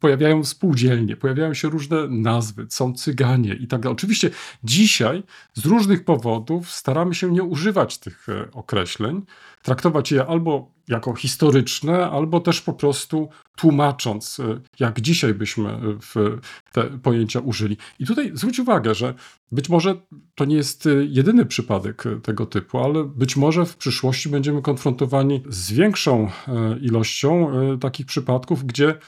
S1: pojawiają spółdzielnie, pojawiają się różne nazwy, są cyganie i tak dalej. Oczywiście dzisiaj z różnych powodów staramy się nie używać tych e, określeń, traktować je albo jako historyczne, albo też po prostu tłumacząc, e, jak dzisiaj byśmy w te pojęcia użyli. I tutaj zwróć uwagę, że być może to nie jest jedyny przypadek tego typu, ale być może w przyszłości będziemy konfrontowani z większą ilością takich przypadków, gdzie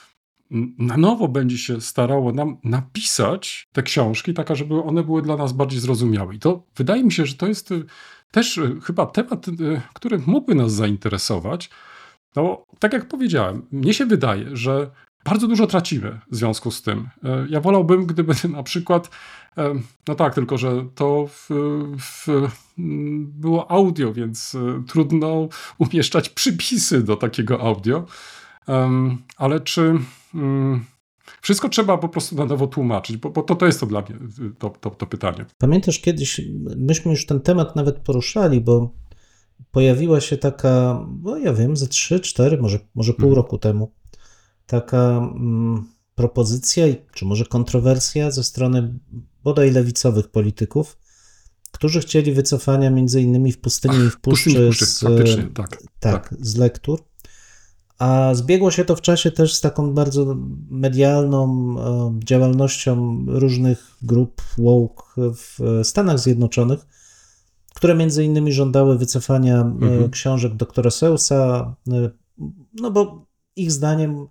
S1: na nowo będzie się starało nam napisać te książki, taka, żeby one były dla nas bardziej zrozumiałe. I to wydaje mi się, że to jest y, też y, chyba temat, y, który mógłby nas zainteresować. No, tak jak powiedziałem, mnie się wydaje, że bardzo dużo tracimy w związku z tym. Ja wolałbym, gdyby (laughs) na przykład, no tak, tylko że to w, w, było audio, więc trudno (laughs) umieszczać przypisy do takiego audio. Ale czy mm, wszystko trzeba po prostu na nowo tłumaczyć? Bo, bo to, to jest to dla mnie to, to, to pytanie.
S2: Pamiętasz kiedyś, myśmy już ten temat nawet poruszali, bo pojawiła się taka, no ja wiem, ze 3, 4, może, może pół hmm. roku temu, taka mm, propozycja, czy może kontrowersja ze strony bodaj lewicowych polityków, którzy chcieli wycofania między innymi w pustyni Ach, i w puszczy, z,
S1: tak, tak,
S2: tak, z lektur. A zbiegło się to w czasie też z taką bardzo medialną e, działalnością różnych grup woke w Stanach Zjednoczonych, które między innymi żądały wycofania e, mhm. książek doktora Seusa, e, no bo ich zdaniem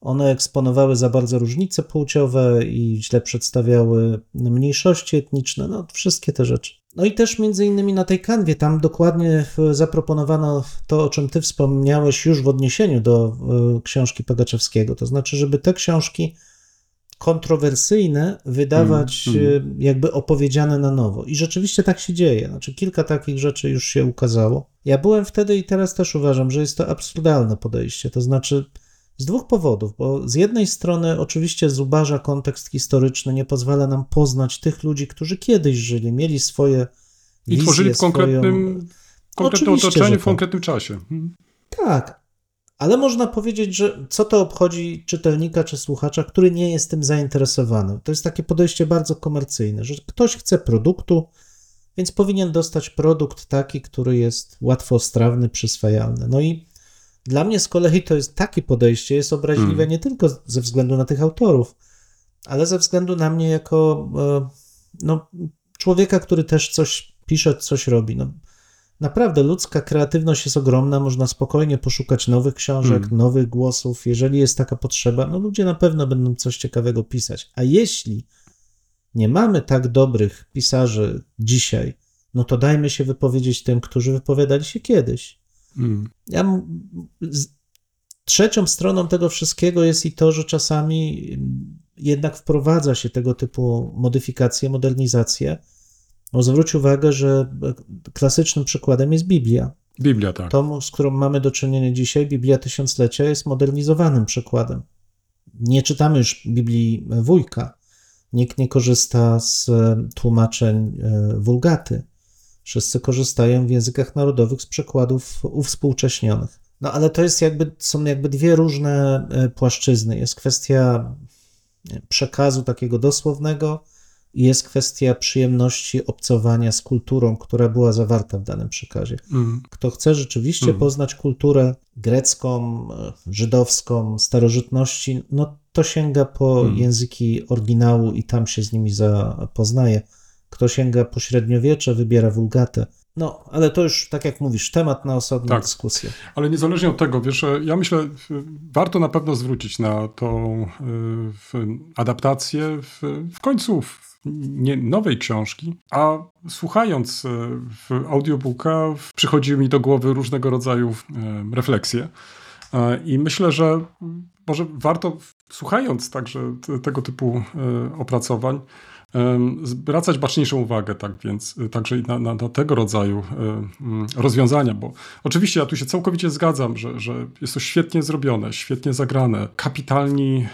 S2: one eksponowały za bardzo różnice płciowe i źle przedstawiały mniejszości etniczne, no wszystkie te rzeczy. No i też między innymi na tej kanwie, tam dokładnie zaproponowano to, o czym ty wspomniałeś już w odniesieniu do e, książki Pagaczewskiego, to znaczy, żeby te książki kontrowersyjne wydawać mm, mm. jakby opowiedziane na nowo. I rzeczywiście tak się dzieje. Znaczy kilka takich rzeczy już się ukazało. Ja byłem wtedy i teraz też uważam, że jest to absurdalne podejście. To znaczy z dwóch powodów, bo z jednej strony oczywiście zubaża kontekst historyczny, nie pozwala nam poznać tych ludzi, którzy kiedyś żyli, mieli swoje
S1: I tworzyli w konkretnym, konkretnym otoczeniu, w tak. konkretnym czasie. Hmm.
S2: Tak, ale można powiedzieć, że co to obchodzi czytelnika czy słuchacza, który nie jest tym zainteresowany. To jest takie podejście bardzo komercyjne, że ktoś chce produktu, więc powinien dostać produkt taki, który jest łatwostrawny, przyswajalny. No i dla mnie z kolei to jest takie podejście, jest obraźliwe hmm. nie tylko ze względu na tych autorów, ale ze względu na mnie jako e, no, człowieka, który też coś pisze, coś robi. No, naprawdę ludzka kreatywność jest ogromna, można spokojnie poszukać nowych książek, hmm. nowych głosów. Jeżeli jest taka potrzeba, no ludzie na pewno będą coś ciekawego pisać. A jeśli nie mamy tak dobrych pisarzy dzisiaj, no to dajmy się wypowiedzieć tym, którzy wypowiadali się kiedyś. Hmm. Ja, trzecią stroną tego wszystkiego jest i to, że czasami jednak wprowadza się tego typu modyfikacje, modernizacje. No zwróć uwagę, że klasycznym przykładem jest Biblia.
S1: Biblia, tak.
S2: To, z którą mamy do czynienia dzisiaj, Biblia Tysiąclecia, jest modernizowanym przykładem. Nie czytamy już Biblii Wójka. Nikt nie korzysta z tłumaczeń e, wulgaty. Wszyscy korzystają w językach narodowych z przekładów uwspółcześnionych. No ale to jest jakby, są jakby dwie różne e, płaszczyzny. Jest kwestia przekazu takiego dosłownego i jest kwestia przyjemności obcowania z kulturą, która była zawarta w danym przekazie. Mm. Kto chce rzeczywiście mm. poznać kulturę grecką, e, żydowską, starożytności, no to sięga po mm. języki oryginału i tam się z nimi zapoznaje. Kto sięga po średniowiecze, wybiera wulgatę. No, ale to już, tak jak mówisz, temat na osobną tak. dyskusję.
S1: Ale niezależnie od tego, wiesz, ja myślę, warto na pewno zwrócić na tą y, adaptację w, w końcu nie, nowej książki, a słuchając audiobooka przychodziły mi do głowy różnego rodzaju refleksje. I myślę, że może warto, słuchając także tego typu opracowań, zwracać baczniejszą uwagę, tak więc y, także na, na, na, tego rodzaju y, mm, rozwiązania, bo oczywiście ja tu się całkowicie zgadzam, że, że jest to świetnie zrobione, świetnie zagrane, kapitalni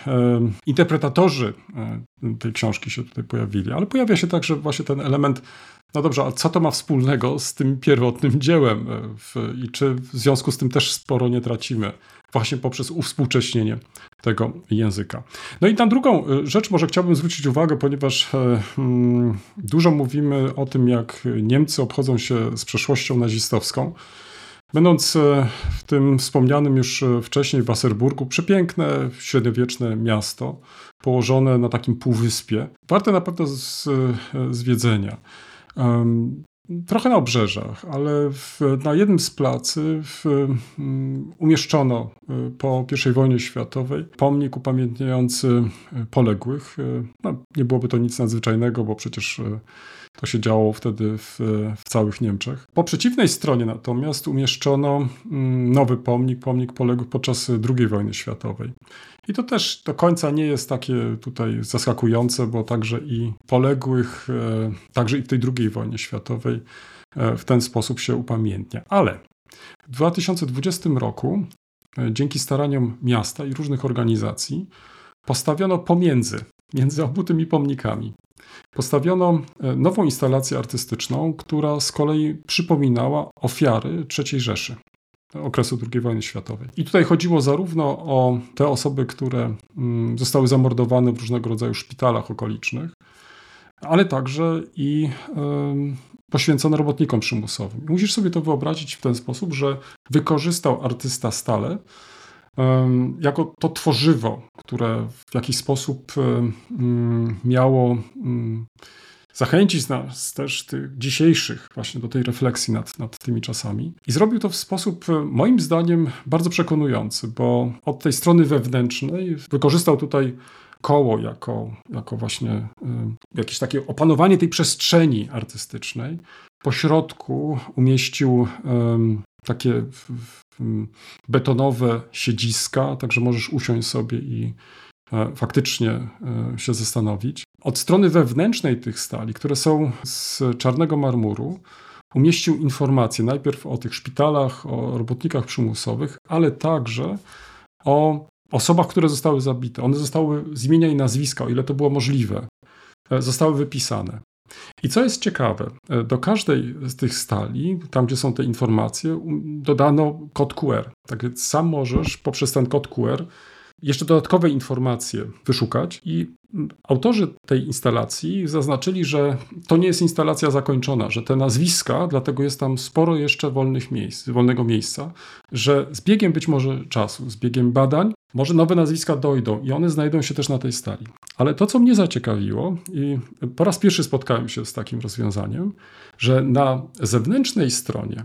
S1: interpretatorzy e, tej książki się tutaj pojawili, ale pojawia się także właśnie ten element no dobrze, a co to ma wspólnego z tym pierwotnym dziełem w, i czy w związku z tym też sporo nie tracimy? Właśnie poprzez uwspółcześnienie tego języka. No i na drugą y, rzecz może chciałbym zwrócić uwagę, ponieważ e, mm, dużo mówimy o tym, jak Niemcy obchodzą się z przeszłością nazistowską. Będąc e, w tym wspomnianym już e, wcześniej Wasserburgu, przepiękne, średniowieczne miasto, położone na takim półwyspie, warte na pewno z, zwiedzenia. Trochę na obrzeżach, ale w, na jednym z placy w, um, umieszczono y, po I wojnie światowej pomnik upamiętniający y, poległych. Y, no, nie byłoby to nic nadzwyczajnego, bo przecież to się działo wtedy w, w, całych Niemczech. Po przeciwnej stronie natomiast umieszczono mm, nowy pomnik, pomnik poległych podczas II wojny światowej. I to też do końca nie jest takie tutaj zaskakujące, bo także i poległych, e, także i w tej II wojnie światowej e, w ten sposób się upamiętnia. Ale w 2020 roku, e, dzięki staraniom miasta i różnych organizacji, postawiono pomiędzy, między obu tymi pomnikami, postawiono nową instalację artystyczną, która z kolei przypominała ofiary III Rzeszy okresu II wojny światowej. I tutaj chodziło zarówno o te osoby, które mm, zostały zamordowane w różnego rodzaju szpitalach okolicznych, ale także i poświęcone robotnikom przymusowym. musisz sobie to wyobrazić w ten sposób, że wykorzystał artysta stale jako to tworzywo, które w jakiś sposób miało zachęcić nas też tych dzisiejszych właśnie do tej refleksji nad, nad tymi czasami. I zrobił to w sposób e, moim zdaniem bardzo przekonujący, bo od tej strony wewnętrznej wykorzystał tutaj koło jako, jako właśnie jakieś takie opanowanie tej przestrzeni artystycznej. Po środku umieścił takie betonowe siedziska, także możesz usiąść sobie i E, faktycznie e, się zastanowić. Od strony wewnętrznej tych stali, które są z czarnego marmuru, umieścił informacje najpierw o tych szpitalach, o robotnikach przymusowych, ale także o osobach, które zostały zabite. One zostały z imienia i nazwiska, o ile to było możliwe, e, zostały wypisane. I co jest ciekawe, e, do każdej z tych stali, tam gdzie są te informacje, dodano kod QR. Tak więc sam możesz poprzez ten kod QR jeszcze dodatkowe informacje wyszukać i autorzy tej instalacji zaznaczyli, że to nie jest instalacja zakończona, że te nazwiska, dlatego jest tam sporo jeszcze wolnych miejsc, wolnego miejsca, że z biegiem być może czasu, z biegiem badań, może nowe nazwiska dojdą i one znajdą się też na tej stali. Ale to, co mnie zaciekawiło, i po raz pierwszy spotkałem się z takim rozwiązaniem, że na zewnętrznej stronie,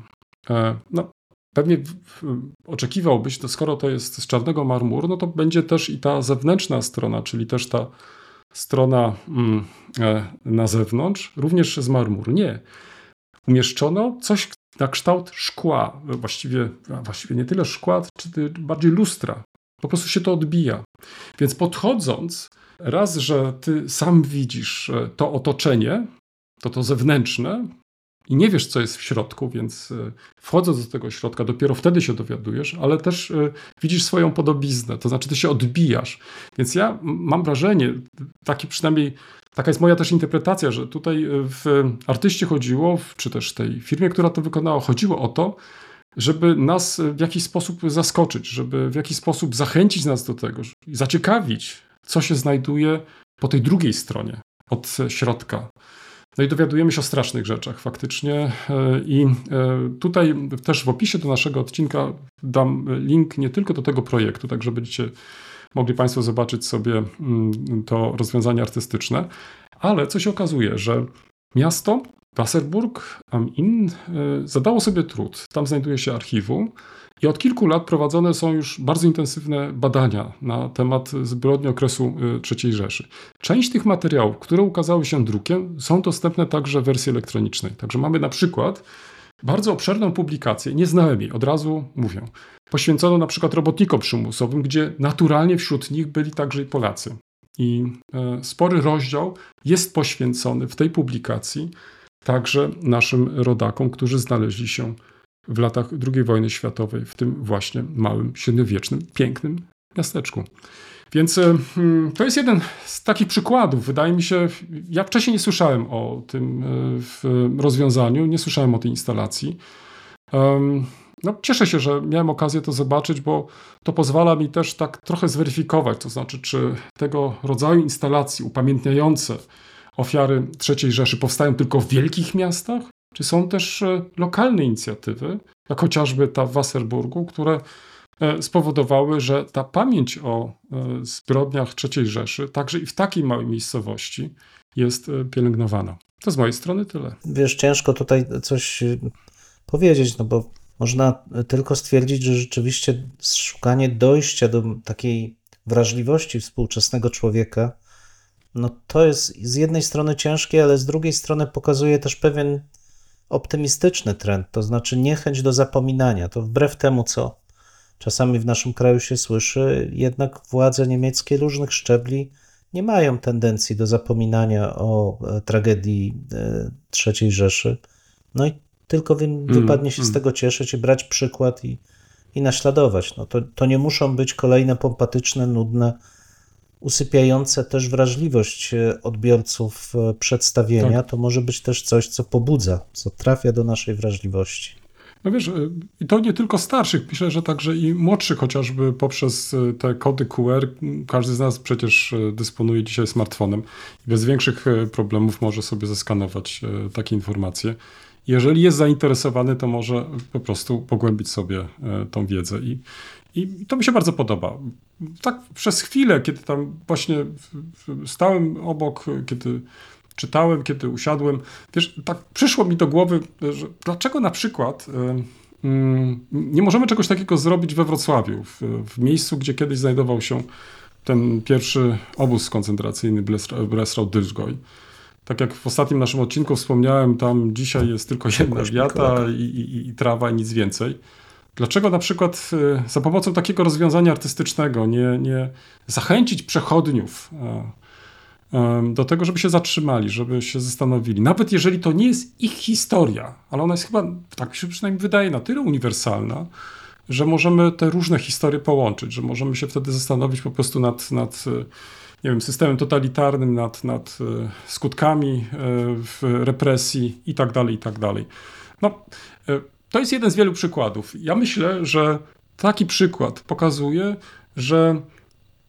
S1: e, no, Pewnie oczekiwałbyś, to skoro to jest z czarnego marmuru, no to będzie też i ta zewnętrzna strona, czyli też ta strona mm, e, na zewnątrz, również z marmuru. Nie. Umieszczono coś na kształt szkła, właściwie, właściwie nie tyle szkła, czy bardziej lustra. Po prostu się to odbija. Więc podchodząc, raz, że ty sam widzisz e, to otoczenie, to to zewnętrzne, i nie wiesz, co jest w środku, więc e, wchodząc do tego środka, dopiero wtedy się dowiadujesz, ale też e, widzisz swoją podobiznę, to znaczy ty się odbijasz. Więc ja mam wrażenie, taki przynajmniej taka jest moja też interpretacja, że tutaj e, w artyście chodziło, czy też tej firmie, która to wykonała, chodziło o to, żeby nas w jakiś sposób zaskoczyć, żeby w jakiś sposób zachęcić nas do tego, zaciekawić, co się znajduje po tej drugiej stronie, od środka. No i dowiadujemy się o strasznych rzeczach faktycznie. E, I e, tutaj też w opisie do naszego odcinka dam link nie tylko do tego projektu, tak że będziecie mogli Państwo zobaczyć sobie mm, to rozwiązanie artystyczne, ale co się okazuje, że miasto Wasserburg am Inn e, zadało sobie trud. Tam znajduje się archiwum i od kilku lat prowadzone są już bardzo intensywne badania na temat zbrodni okresu y, III Rzeszy. Część tych materiałów, które ukazały się drukiem, są dostępne także w wersji elektronicznej. Także mamy na przykład bardzo obszerną publikację, nie znałem jej, od razu mówię, poświęconą na przykład robotnikom przymusowym, gdzie naturalnie wśród nich byli także i Polacy. I e, spory rozdział jest poświęcony w tej publikacji także naszym rodakom, którzy znaleźli się w latach II wojny światowej w tym właśnie małym, średniowiecznym, pięknym miasteczku. Więc e, hmm, to jest jeden z takich przykładów. Wydaje mi się, ja wcześniej nie słyszałem o tym e, rozwiązaniu, nie słyszałem o tej instalacji. No, cieszę się, że miałem okazję to zobaczyć, bo to pozwala mi też tak trochę zweryfikować, to znaczy, czy tego rodzaju instalacje upamiętniające ofiary III Rzeszy powstają tylko w wielkich miastach, czy są też e, lokalne inicjatywy, jak chociażby ta w Wasserburgu, które e, spowodowały, że ta pamięć o e, zbrodniach III Rzeszy, także i w takiej małej miejscowości, jest pielęgnowana. To z mojej strony tyle.
S2: Wiesz, ciężko tutaj coś powiedzieć, no bo można tylko stwierdzić, że rzeczywiście szukanie dojścia do takiej wrażliwości współczesnego człowieka, no to jest z jednej strony ciężkie, ale z drugiej strony pokazuje też pewien optymistyczny trend, to znaczy niechęć do zapominania. To wbrew temu, co czasami w naszym kraju się słyszy, jednak władze niemieckie różnych szczebli nie mają tendencji do zapominania o e, tragedii e, III Rzeszy. No i tylko mm, wypadnie się mm. z tego cieszyć i brać przykład i, i naśladować. No to, to nie muszą być kolejne pompatyczne, nudne usypiające też wrażliwość e, odbiorców e, przedstawienia, tak. to może być też coś, co pobudza, co trafia do naszej wrażliwości.
S1: No wiesz, e, i to nie tylko starszych, myślę, że także i młodszych, chociażby poprzez te kody QR. Każdy z nas przecież dysponuje dzisiaj smartfonem i bez większych problemów może sobie zeskanować takie informacje. Jeżeli jest zainteresowany, to może po prostu pogłębić sobie tą wiedzę. I i to mi się bardzo podoba. Tak przez chwilę, kiedy tam właśnie stałem obok, kiedy czytałem, kiedy usiadłem, wiesz, tak przyszło mi do głowy, że dlaczego na przykład nie możemy czegoś takiego zrobić we Wrocławiu, w, w miejscu, gdzie kiedyś znajdował się ten pierwszy obóz koncentracyjny Breslau-Dylżgoj. Tak jak w ostatnim naszym odcinku wspomniałem, tam dzisiaj jest tylko jedna wiata i, i, i trawa i nic więcej. Dlaczego na przykład y, za pomocą takiego rozwiązania artystycznego nie, nie zachęcić przechodniów e, do tego, żeby się zatrzymali, żeby się zastanowili. Nawet jeżeli to nie jest ich historia, ale ona jest chyba, tak się przynajmniej wydaje, na tyle uniwersalna, że możemy te różne historie połączyć, że możemy się wtedy zastanowić po prostu nad, nad nie wiem, systemem totalitarnym, nad, nad skutkami represji i tak dalej, i tak dalej. No, to jest jeden z wielu przykładów. Ja myślę, że taki przykład pokazuje, że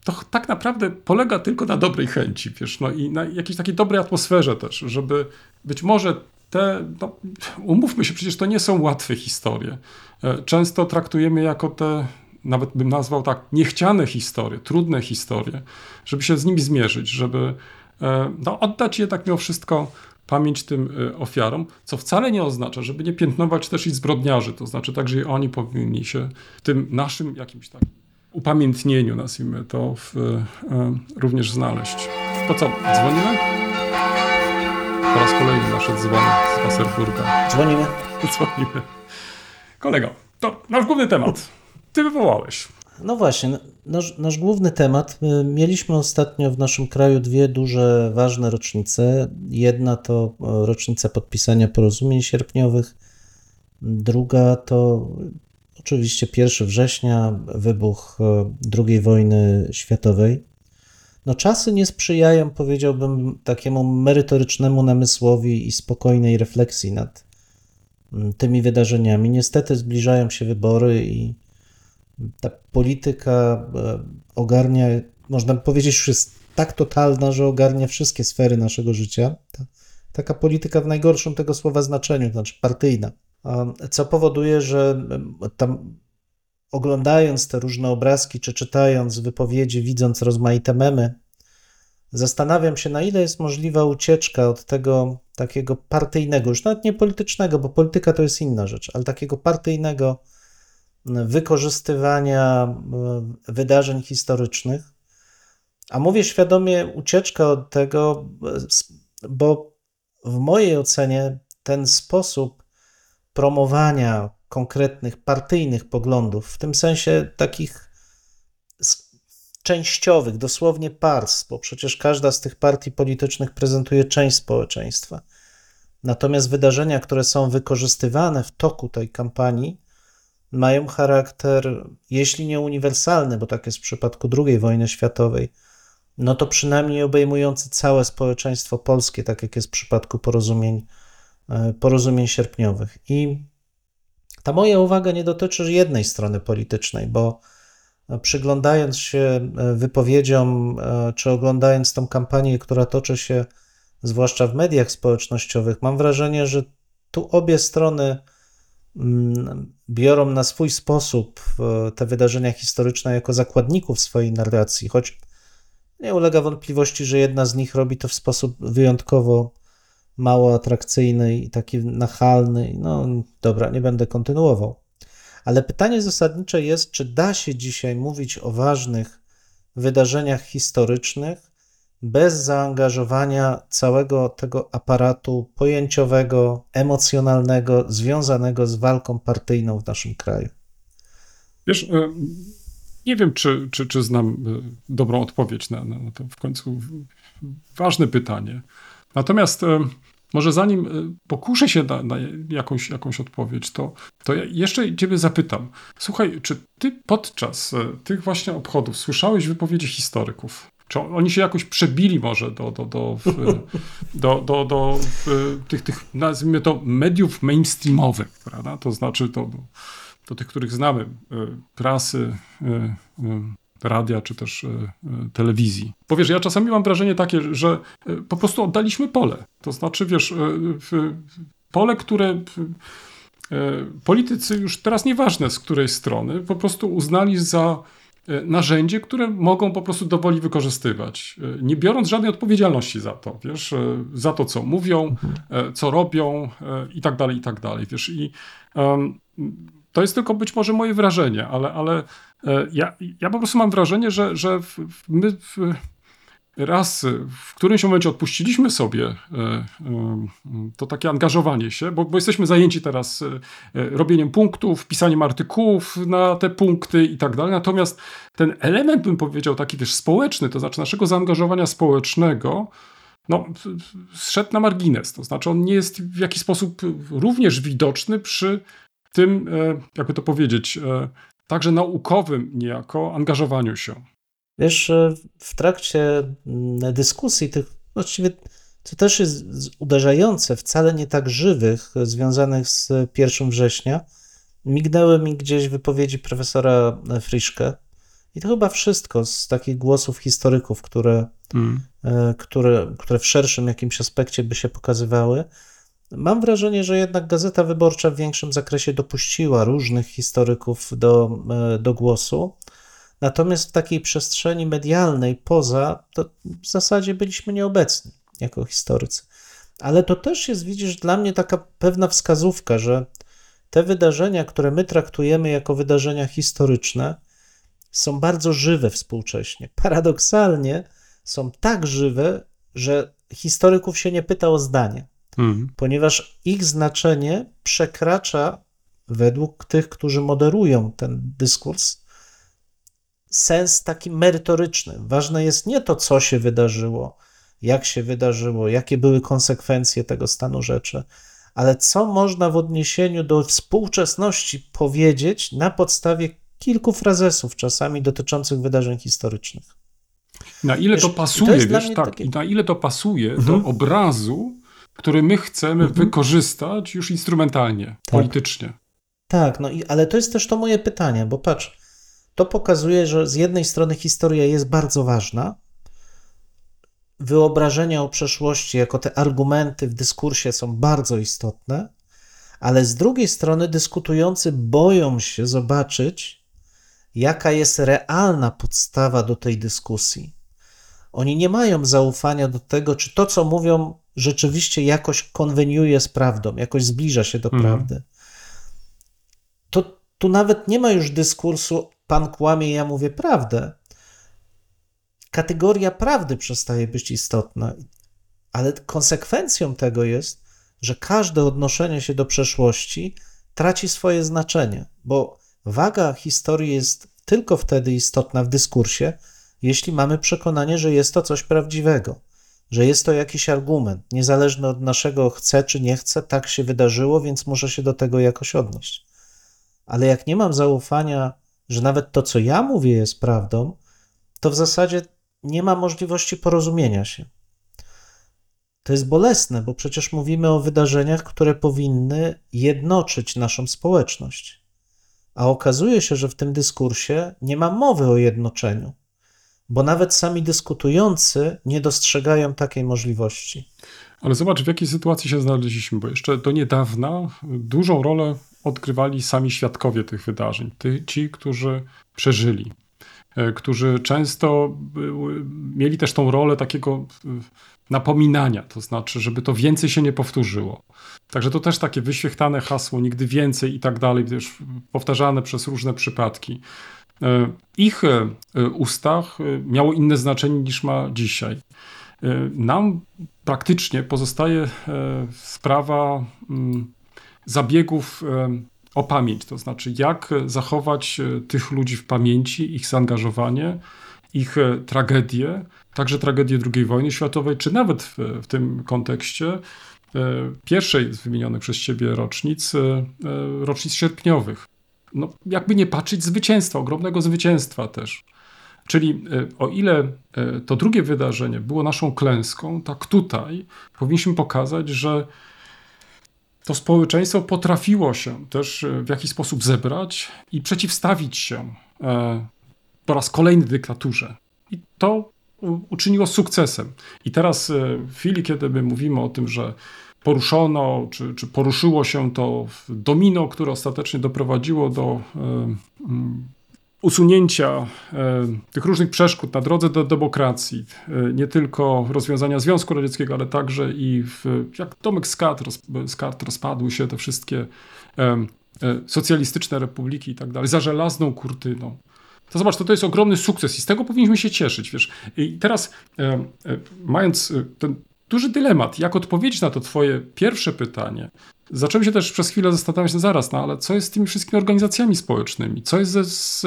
S1: to tak naprawdę polega tylko na dobrej chęci, wiesz, no i na jakiejś takiej dobrej atmosferze też, żeby być może te, no, umówmy się, przecież to nie są łatwe historie. E, często traktujemy jako te, nawet bym nazwał tak, niechciane historie, trudne historie, żeby się z nimi zmierzyć, żeby e, no, oddać jednak mimo wszystko pamięć tym e, ofiarom, co wcale nie oznacza, żeby nie piętnować też i zbrodniarzy, to znaczy także i oni powinni się w tym naszym jakimś takim upamiętnieniu, nazwijmy to, w, również znaleźć. To co, dzwonimy? Po raz kolejny nasze dzwony z Wasserburga.
S2: Dzwonimy. (laughs)
S1: Dzwonimy. Kolego, to nasz główny temat. Ty wywołałeś.
S2: No właśnie, nasz, nasz główny temat. Mieliśmy ostatnio w naszym kraju dwie duże, ważne rocznice. Jedna to rocznica podpisania porozumień sierpniowych, druga to oczywiście 1 września, wybuch II wojny światowej. No, czasy nie sprzyjają, powiedziałbym, takiemu merytorycznemu namysłowi i spokojnej refleksji nad tymi wydarzeniami. Niestety zbliżają się wybory i ta polityka e, ogarnia, można powiedzieć, już jest tak totalna, że ogarnia wszystkie sfery naszego życia. Ta, taka polityka w najgorszym tego słowa znaczeniu, to znaczy partyjna. Co powoduje, że tam oglądając te różne obrazki, czy czytając wypowiedzi, widząc rozmaite memy, zastanawiam się, na ile jest możliwa ucieczka od tego takiego partyjnego, już nawet nie politycznego, bo polityka to jest inna rzecz, ale takiego partyjnego wykorzystywania e, wydarzeń historycznych. A mówię świadomie ucieczka od tego, bo w mojej ocenie ten sposób promowania konkretnych partyjnych poglądów, w tym sensie takich częściowych, dosłownie pars, bo przecież każda z tych partii politycznych prezentuje część społeczeństwa. Natomiast wydarzenia, które są wykorzystywane w toku tej kampanii, mają charakter, jeśli nie uniwersalny, bo tak jest w przypadku II wojny światowej, no to przynajmniej obejmujący całe społeczeństwo polskie, tak jak jest w przypadku porozumień, e, porozumień sierpniowych. I ta moja uwaga nie dotyczy jednej strony politycznej, bo przyglądając się e, wypowiedziom, e, czy oglądając tą kampanię, która toczy się zwłaszcza w mediach społecznościowych, mam wrażenie, że tu obie strony biorą na swój sposób e, te wydarzenia historyczne jako zakładników swojej narracji, choć nie ulega wątpliwości, że jedna z nich robi to w sposób wyjątkowo mało atrakcyjny i taki nachalny. No dobra, nie będę kontynuował. Ale pytanie zasadnicze jest, czy da się dzisiaj mówić o ważnych wydarzeniach historycznych bez zaangażowania całego tego aparatu pojęciowego, emocjonalnego, związanego z walką partyjną w naszym kraju?
S1: Wiesz, e, nie wiem, czy, czy, czy znam e, dobrą odpowiedź na, na to w końcu ważne pytanie. Natomiast e, może zanim pokuszę się na, na, jakąś, jakąś odpowiedź, to, to ja jeszcze Ciebie zapytam. Słuchaj, czy Ty podczas tych właśnie obchodów słyszałeś wypowiedzi historyków? Czy oni się jakoś przebili może do, do, do, do, do, do tych, tych, nazwijmy to, mediów mainstreamowych, prawda? To znaczy do, do, tych, których znamy, y, prasy, radia czy też telewizji. Bo wiesz, ja czasami mam wrażenie takie, że po prostu oddaliśmy pole. To znaczy, wiesz, pole, które politycy już teraz nieważne z której strony, po prostu uznali za narzędzie, które mogą po prostu dowoli wykorzystywać, nie biorąc żadnej odpowiedzialności za to, wiesz, za to, co mówią, co robią i tak dalej, i tak dalej, wiesz, i um, to jest tylko być może moje wrażenie, ale, ale e, ja, ja po prostu mam wrażenie, że, że my raz w którymś momencie odpuściliśmy sobie e, e, to takie angażowanie się, bo, bo jesteśmy zajęci teraz robieniem punktów, pisaniem artykułów na te punkty i tak dalej. Natomiast ten element, bym powiedział, taki też społeczny, to znaczy naszego zaangażowania społecznego, no, zszedł na margines. To znaczy, on nie jest w jakiś sposób również widoczny przy tym, e, jakby to powiedzieć, e, także naukowym niejako angażowaniu się.
S2: Wiesz, w trakcie mm, dyskusji tych, właściwie co też jest uderzające, wcale nie tak żywych, związanych z 1 września, mignęły mi gdzieś wypowiedzi profesora Friszke. I to chyba wszystko z takich głosów historyków, które, mm. które, które w szerszym jakimś aspekcie by się pokazywały. Mam wrażenie, że jednak Gazeta Wyborcza w większym zakresie dopuściła różnych historyków do, e, do głosu. Natomiast w takiej przestrzeni medialnej poza, to w zasadzie byliśmy nieobecni jako historycy. Ale to też jest, widzisz, dla mnie taka pewna wskazówka, że te wydarzenia, które my traktujemy jako wydarzenia historyczne, są bardzo żywe współcześnie. Paradoksalnie są tak żywe, że historyków się nie pyta o zdanie, mhm. ponieważ ich znaczenie przekracza, według tych, którzy moderują ten dyskurs, sens taki merytoryczny. Ważne jest nie to, co się wydarzyło, jak się wydarzyło, jakie były konsekwencje tego stanu rzeczy, ale co można w odniesieniu do współczesności powiedzieć na podstawie kilku frazesów, czasami dotyczących wydarzeń historycznych.
S1: Na ile wiesz, to pasuje, to wiesz, tak, takie... na ile to pasuje mhm. do obrazu, który my chcemy mhm. wykorzystać już instrumentalnie, tak. politycznie.
S2: Tak, no i, ale to jest też to moje pytanie, bo patrz, to pokazuje, że z jednej strony historia jest bardzo ważna, wyobrażenia o przeszłości jako te argumenty w dyskursie są bardzo istotne, ale z drugiej strony dyskutujący boją się zobaczyć, jaka jest realna podstawa do tej dyskusji. Oni nie mają zaufania do tego, czy to, co mówią, rzeczywiście jakoś konweniuje z prawdą, jakoś zbliża się do mhm. prawdy. Tu nawet nie ma już dyskursu, pan kłamie, ja mówię prawdę, kategoria prawdy przestaje być istotna, ale konsekwencją tego jest, że każde odnoszenie się do przeszłości traci swoje znaczenie, bo waga historii jest tylko wtedy istotna w dyskursie, jeśli mamy przekonanie, że jest to coś prawdziwego, że jest to jakiś argument, niezależny od naszego chce czy nie chce, tak się wydarzyło, więc muszę się do tego jakoś odnieść. Ale jak nie mam zaufania, że nawet to, co ja mówię, jest prawdą, to w zasadzie nie ma możliwości porozumienia się. To jest bolesne, bo przecież mówimy o wydarzeniach, które powinny jednoczyć naszą społeczność. A okazuje się, że w tym dyskursie nie ma mowy o jednoczeniu, bo nawet sami dyskutujący nie dostrzegają takiej możliwości.
S1: Ale zobacz, w jakiej sytuacji się znaleźliśmy, bo jeszcze do niedawna dużą rolę odgrywali sami świadkowie tych wydarzeń, ci, którzy przeżyli. E, którzy często mieli też tą rolę takiego e, napominania, to znaczy, żeby to więcej się nie powtórzyło. Także to też takie wyświechtane hasło, nigdy więcej i tak dalej, wiesz, powtarzane przez różne przypadki. E, ich ustach miało inne znaczenie niż ma dzisiaj. Nam praktycznie pozostaje sprawa mm, zabiegów o pamięć, to znaczy jak zachować e, tych ludzi w pamięci, ich zaangażowanie, ich e, tragedie, także tragedię II wojny światowej, czy nawet w, w tym kontekście e, pierwszej z wymienionych przez ciebie rocznic, rocznic sierpniowych. No, jakby nie patrzeć zwycięstwa, ogromnego zwycięstwa też. Czyli o ile to drugie wydarzenie było naszą klęską, tak tutaj powinniśmy pokazać, że to społeczeństwo potrafiło się też e, w jakiś sposób zebrać i przeciwstawić się e, po raz kolejny dyktaturze. I to uczyniło sukcesem. I teraz e, w chwili, kiedy my mówimy o tym, że poruszono, czy, czy poruszyło się to domino, które ostatecznie doprowadziło do usunięcia e, tych różnych przeszkód na drodze do demokracji, e, nie tylko rozwiązania Związku Radzieckiego, ale także i w, jak domek z kart, roz, z kart rozpadły się te wszystkie e, socjalistyczne republiki i tak dalej, za żelazną kurtyną. To zobacz, to, to jest ogromny sukces i z tego powinniśmy się cieszyć, wiesz. I teraz, mając ten duży dylemat, jak odpowiedzieć na to twoje pierwsze pytanie, Zacząłem się też przez chwilę zastanawiać, no zaraz, no ale co jest z tymi wszystkimi organizacjami społecznymi? Co jest ze, z,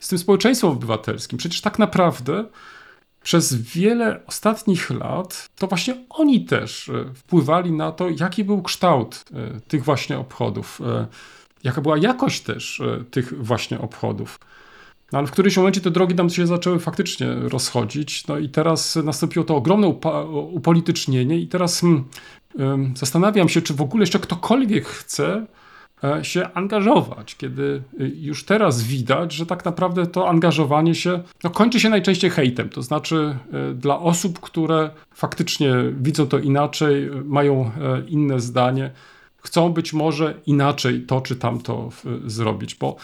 S1: z tym społeczeństwem obywatelskim? Przecież tak naprawdę przez wiele ostatnich lat to właśnie oni też e, wpływali na to, jaki był kształt e, tych właśnie obchodów, e, jaka była jakość też tych właśnie obchodów. No, ale w którymś momencie te drogi tam się zaczęły faktycznie rozchodzić. No i teraz nastąpiło to ogromne upolitycznienie, i teraz hmm, zastanawiam się, czy w ogóle jeszcze ktokolwiek chce e, się angażować, kiedy y, już teraz widać, że tak naprawdę to angażowanie się no, kończy się najczęściej hejtem. To znaczy e, dla osób, które faktycznie widzą to inaczej, mają e, inne zdanie chcą być może inaczej to czy tamto zrobić, bo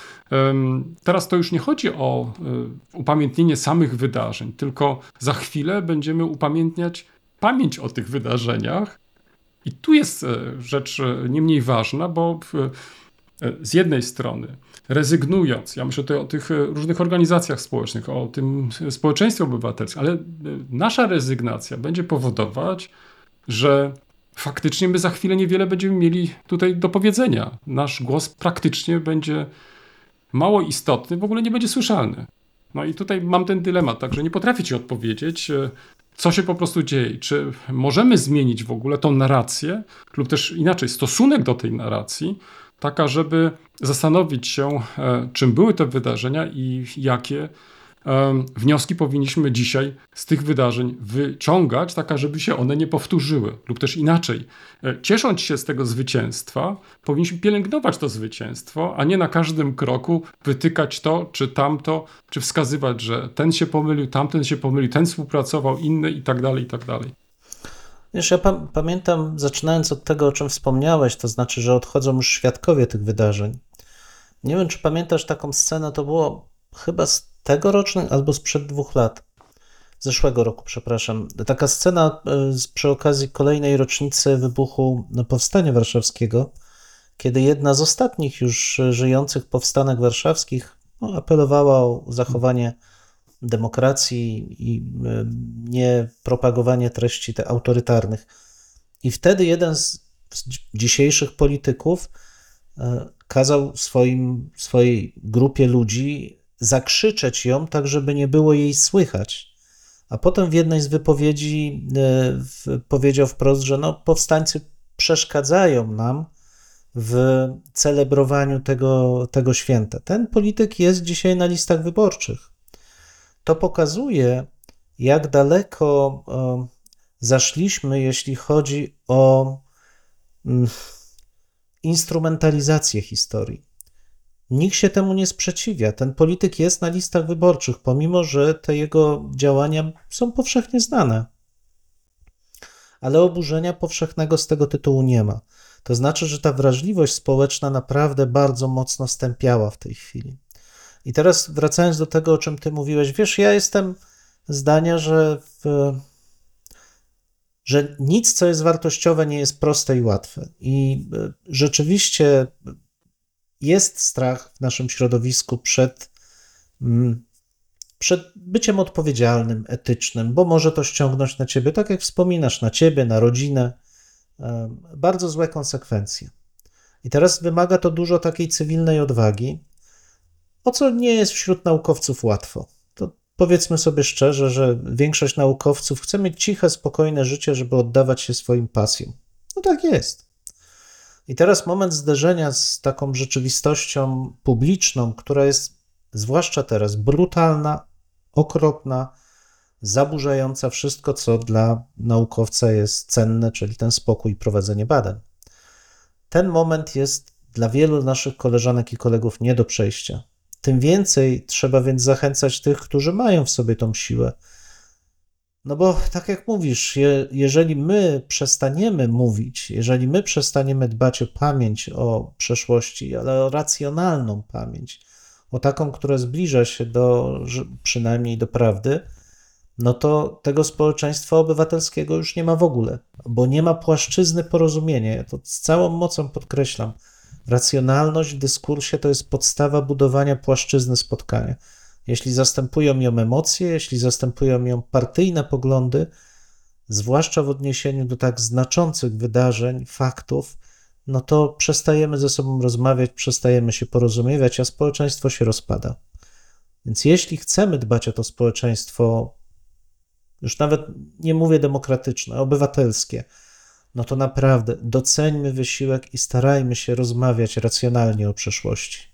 S1: teraz to już nie chodzi o um, upamiętnienie samych wydarzeń, tylko za chwilę będziemy upamiętniać pamięć o tych wydarzeniach. I tu jest e, rzecz e, nie mniej ważna, bo z jednej strony rezygnując, ja myślę tutaj o tych różnych organizacjach społecznych, o tym społeczeństwie obywatelskim, ale nasza rezygnacja będzie powodować, że faktycznie my za chwilę niewiele będziemy mieli tutaj do powiedzenia. Nasz głos praktycznie będzie mało istotny, w ogóle nie będzie słyszalny. No i tutaj mam ten dylemat, także nie potrafię ci odpowiedzieć, e, co się po prostu dzieje. Czy możemy zmienić w ogóle tą narrację, lub też inaczej, stosunek do tej narracji, taka, żeby zastanowić się, e, czym były te wydarzenia i jakie wnioski powinniśmy dzisiaj z tych wydarzeń wyciągać, taka, żeby się one nie powtórzyły. Lub też inaczej, e, ciesząc się z tego zwycięstwa, powinniśmy pielęgnować to zwycięstwo, a nie na każdym kroku wytykać to czy tamto, czy wskazywać, że ten się pomylił, tamten się pomylił, ten współpracował, inny i tak dalej, i tak dalej.
S2: Wiesz, ja pa pamiętam, zaczynając od tego, o czym wspomniałeś, to znaczy, że odchodzą już świadkowie tych wydarzeń. Nie wiem, czy pamiętasz taką scenę, to było chyba tegoroczny albo sprzed dwóch lat. Zeszłego roku, przepraszam. Taka scena e, przy okazji kolejnej rocznicy wybuchu Powstania Warszawskiego, kiedy jedna z ostatnich już żyjących powstanek warszawskich no, apelowała o zachowanie demokracji i e, nie propagowanie treści te autorytarnych. I wtedy jeden z dzisiejszych polityków e, kazał swoim, swojej grupie ludzi zakrzyczeć ją, tak żeby nie było jej słychać. A potem w jednej z wypowiedzi e, powiedział wprost, że no, powstańcy przeszkadzają nam w celebrowaniu tego, tego święta. Ten polityk jest dzisiaj na listach wyborczych. To pokazuje, jak daleko e, zaszliśmy, jeśli chodzi o mm, instrumentalizację historii. Nikt się temu nie sprzeciwia. Ten polityk jest na listach wyborczych, pomimo że te jego działania są powszechnie znane. Ale oburzenia powszechnego z tego tytułu nie ma. To znaczy, że ta wrażliwość społeczna naprawdę bardzo mocno stępiała w tej chwili. I teraz wracając do tego, o czym ty mówiłeś, wiesz, ja jestem zdania, że, w, że nic, co jest wartościowe, nie jest proste i łatwe. I e, rzeczywiście jest strach w naszym środowisku przed, mm, przed byciem odpowiedzialnym, etycznym, bo może to ściągnąć na ciebie, tak jak wspominasz, na ciebie, na rodzinę, bardzo złe konsekwencje. I teraz wymaga to dużo takiej cywilnej odwagi, o co nie jest wśród naukowców łatwo. To powiedzmy sobie szczerze, że większość naukowców chce mieć ciche, spokojne życie, żeby oddawać się swoim pasjom. No tak jest. I teraz moment zderzenia z taką rzeczywistością publiczną, która jest zwłaszcza teraz brutalna, okropna, zaburzająca wszystko, co dla naukowca jest cenne, czyli ten spokój i prowadzenie badań. Ten moment jest dla wielu naszych koleżanek i kolegów nie do przejścia. Tym więcej trzeba więc zachęcać tych, którzy mają w sobie tą siłę, no bo tak jak mówisz, je, jeżeli my przestaniemy mówić, jeżeli my przestaniemy dbać o pamięć o przeszłości, ale o racjonalną pamięć, o taką, która zbliża się do przynajmniej do prawdy, no to tego społeczeństwa obywatelskiego już nie ma w ogóle, bo nie ma płaszczyzny porozumienia. Ja to z całą mocą podkreślam. Racjonalność w dyskursie to jest podstawa budowania płaszczyzny spotkania. Jeśli zastępują ją emocje, jeśli zastępują ją partyjne poglądy, zwłaszcza w odniesieniu do tak znaczących wydarzeń, faktów, no to przestajemy ze sobą rozmawiać, przestajemy się porozumiewać, a społeczeństwo się rozpada. Więc jeśli chcemy dbać o to społeczeństwo, już nawet nie mówię demokratyczne, obywatelskie, no to naprawdę doceńmy wysiłek i starajmy się rozmawiać racjonalnie o przeszłości.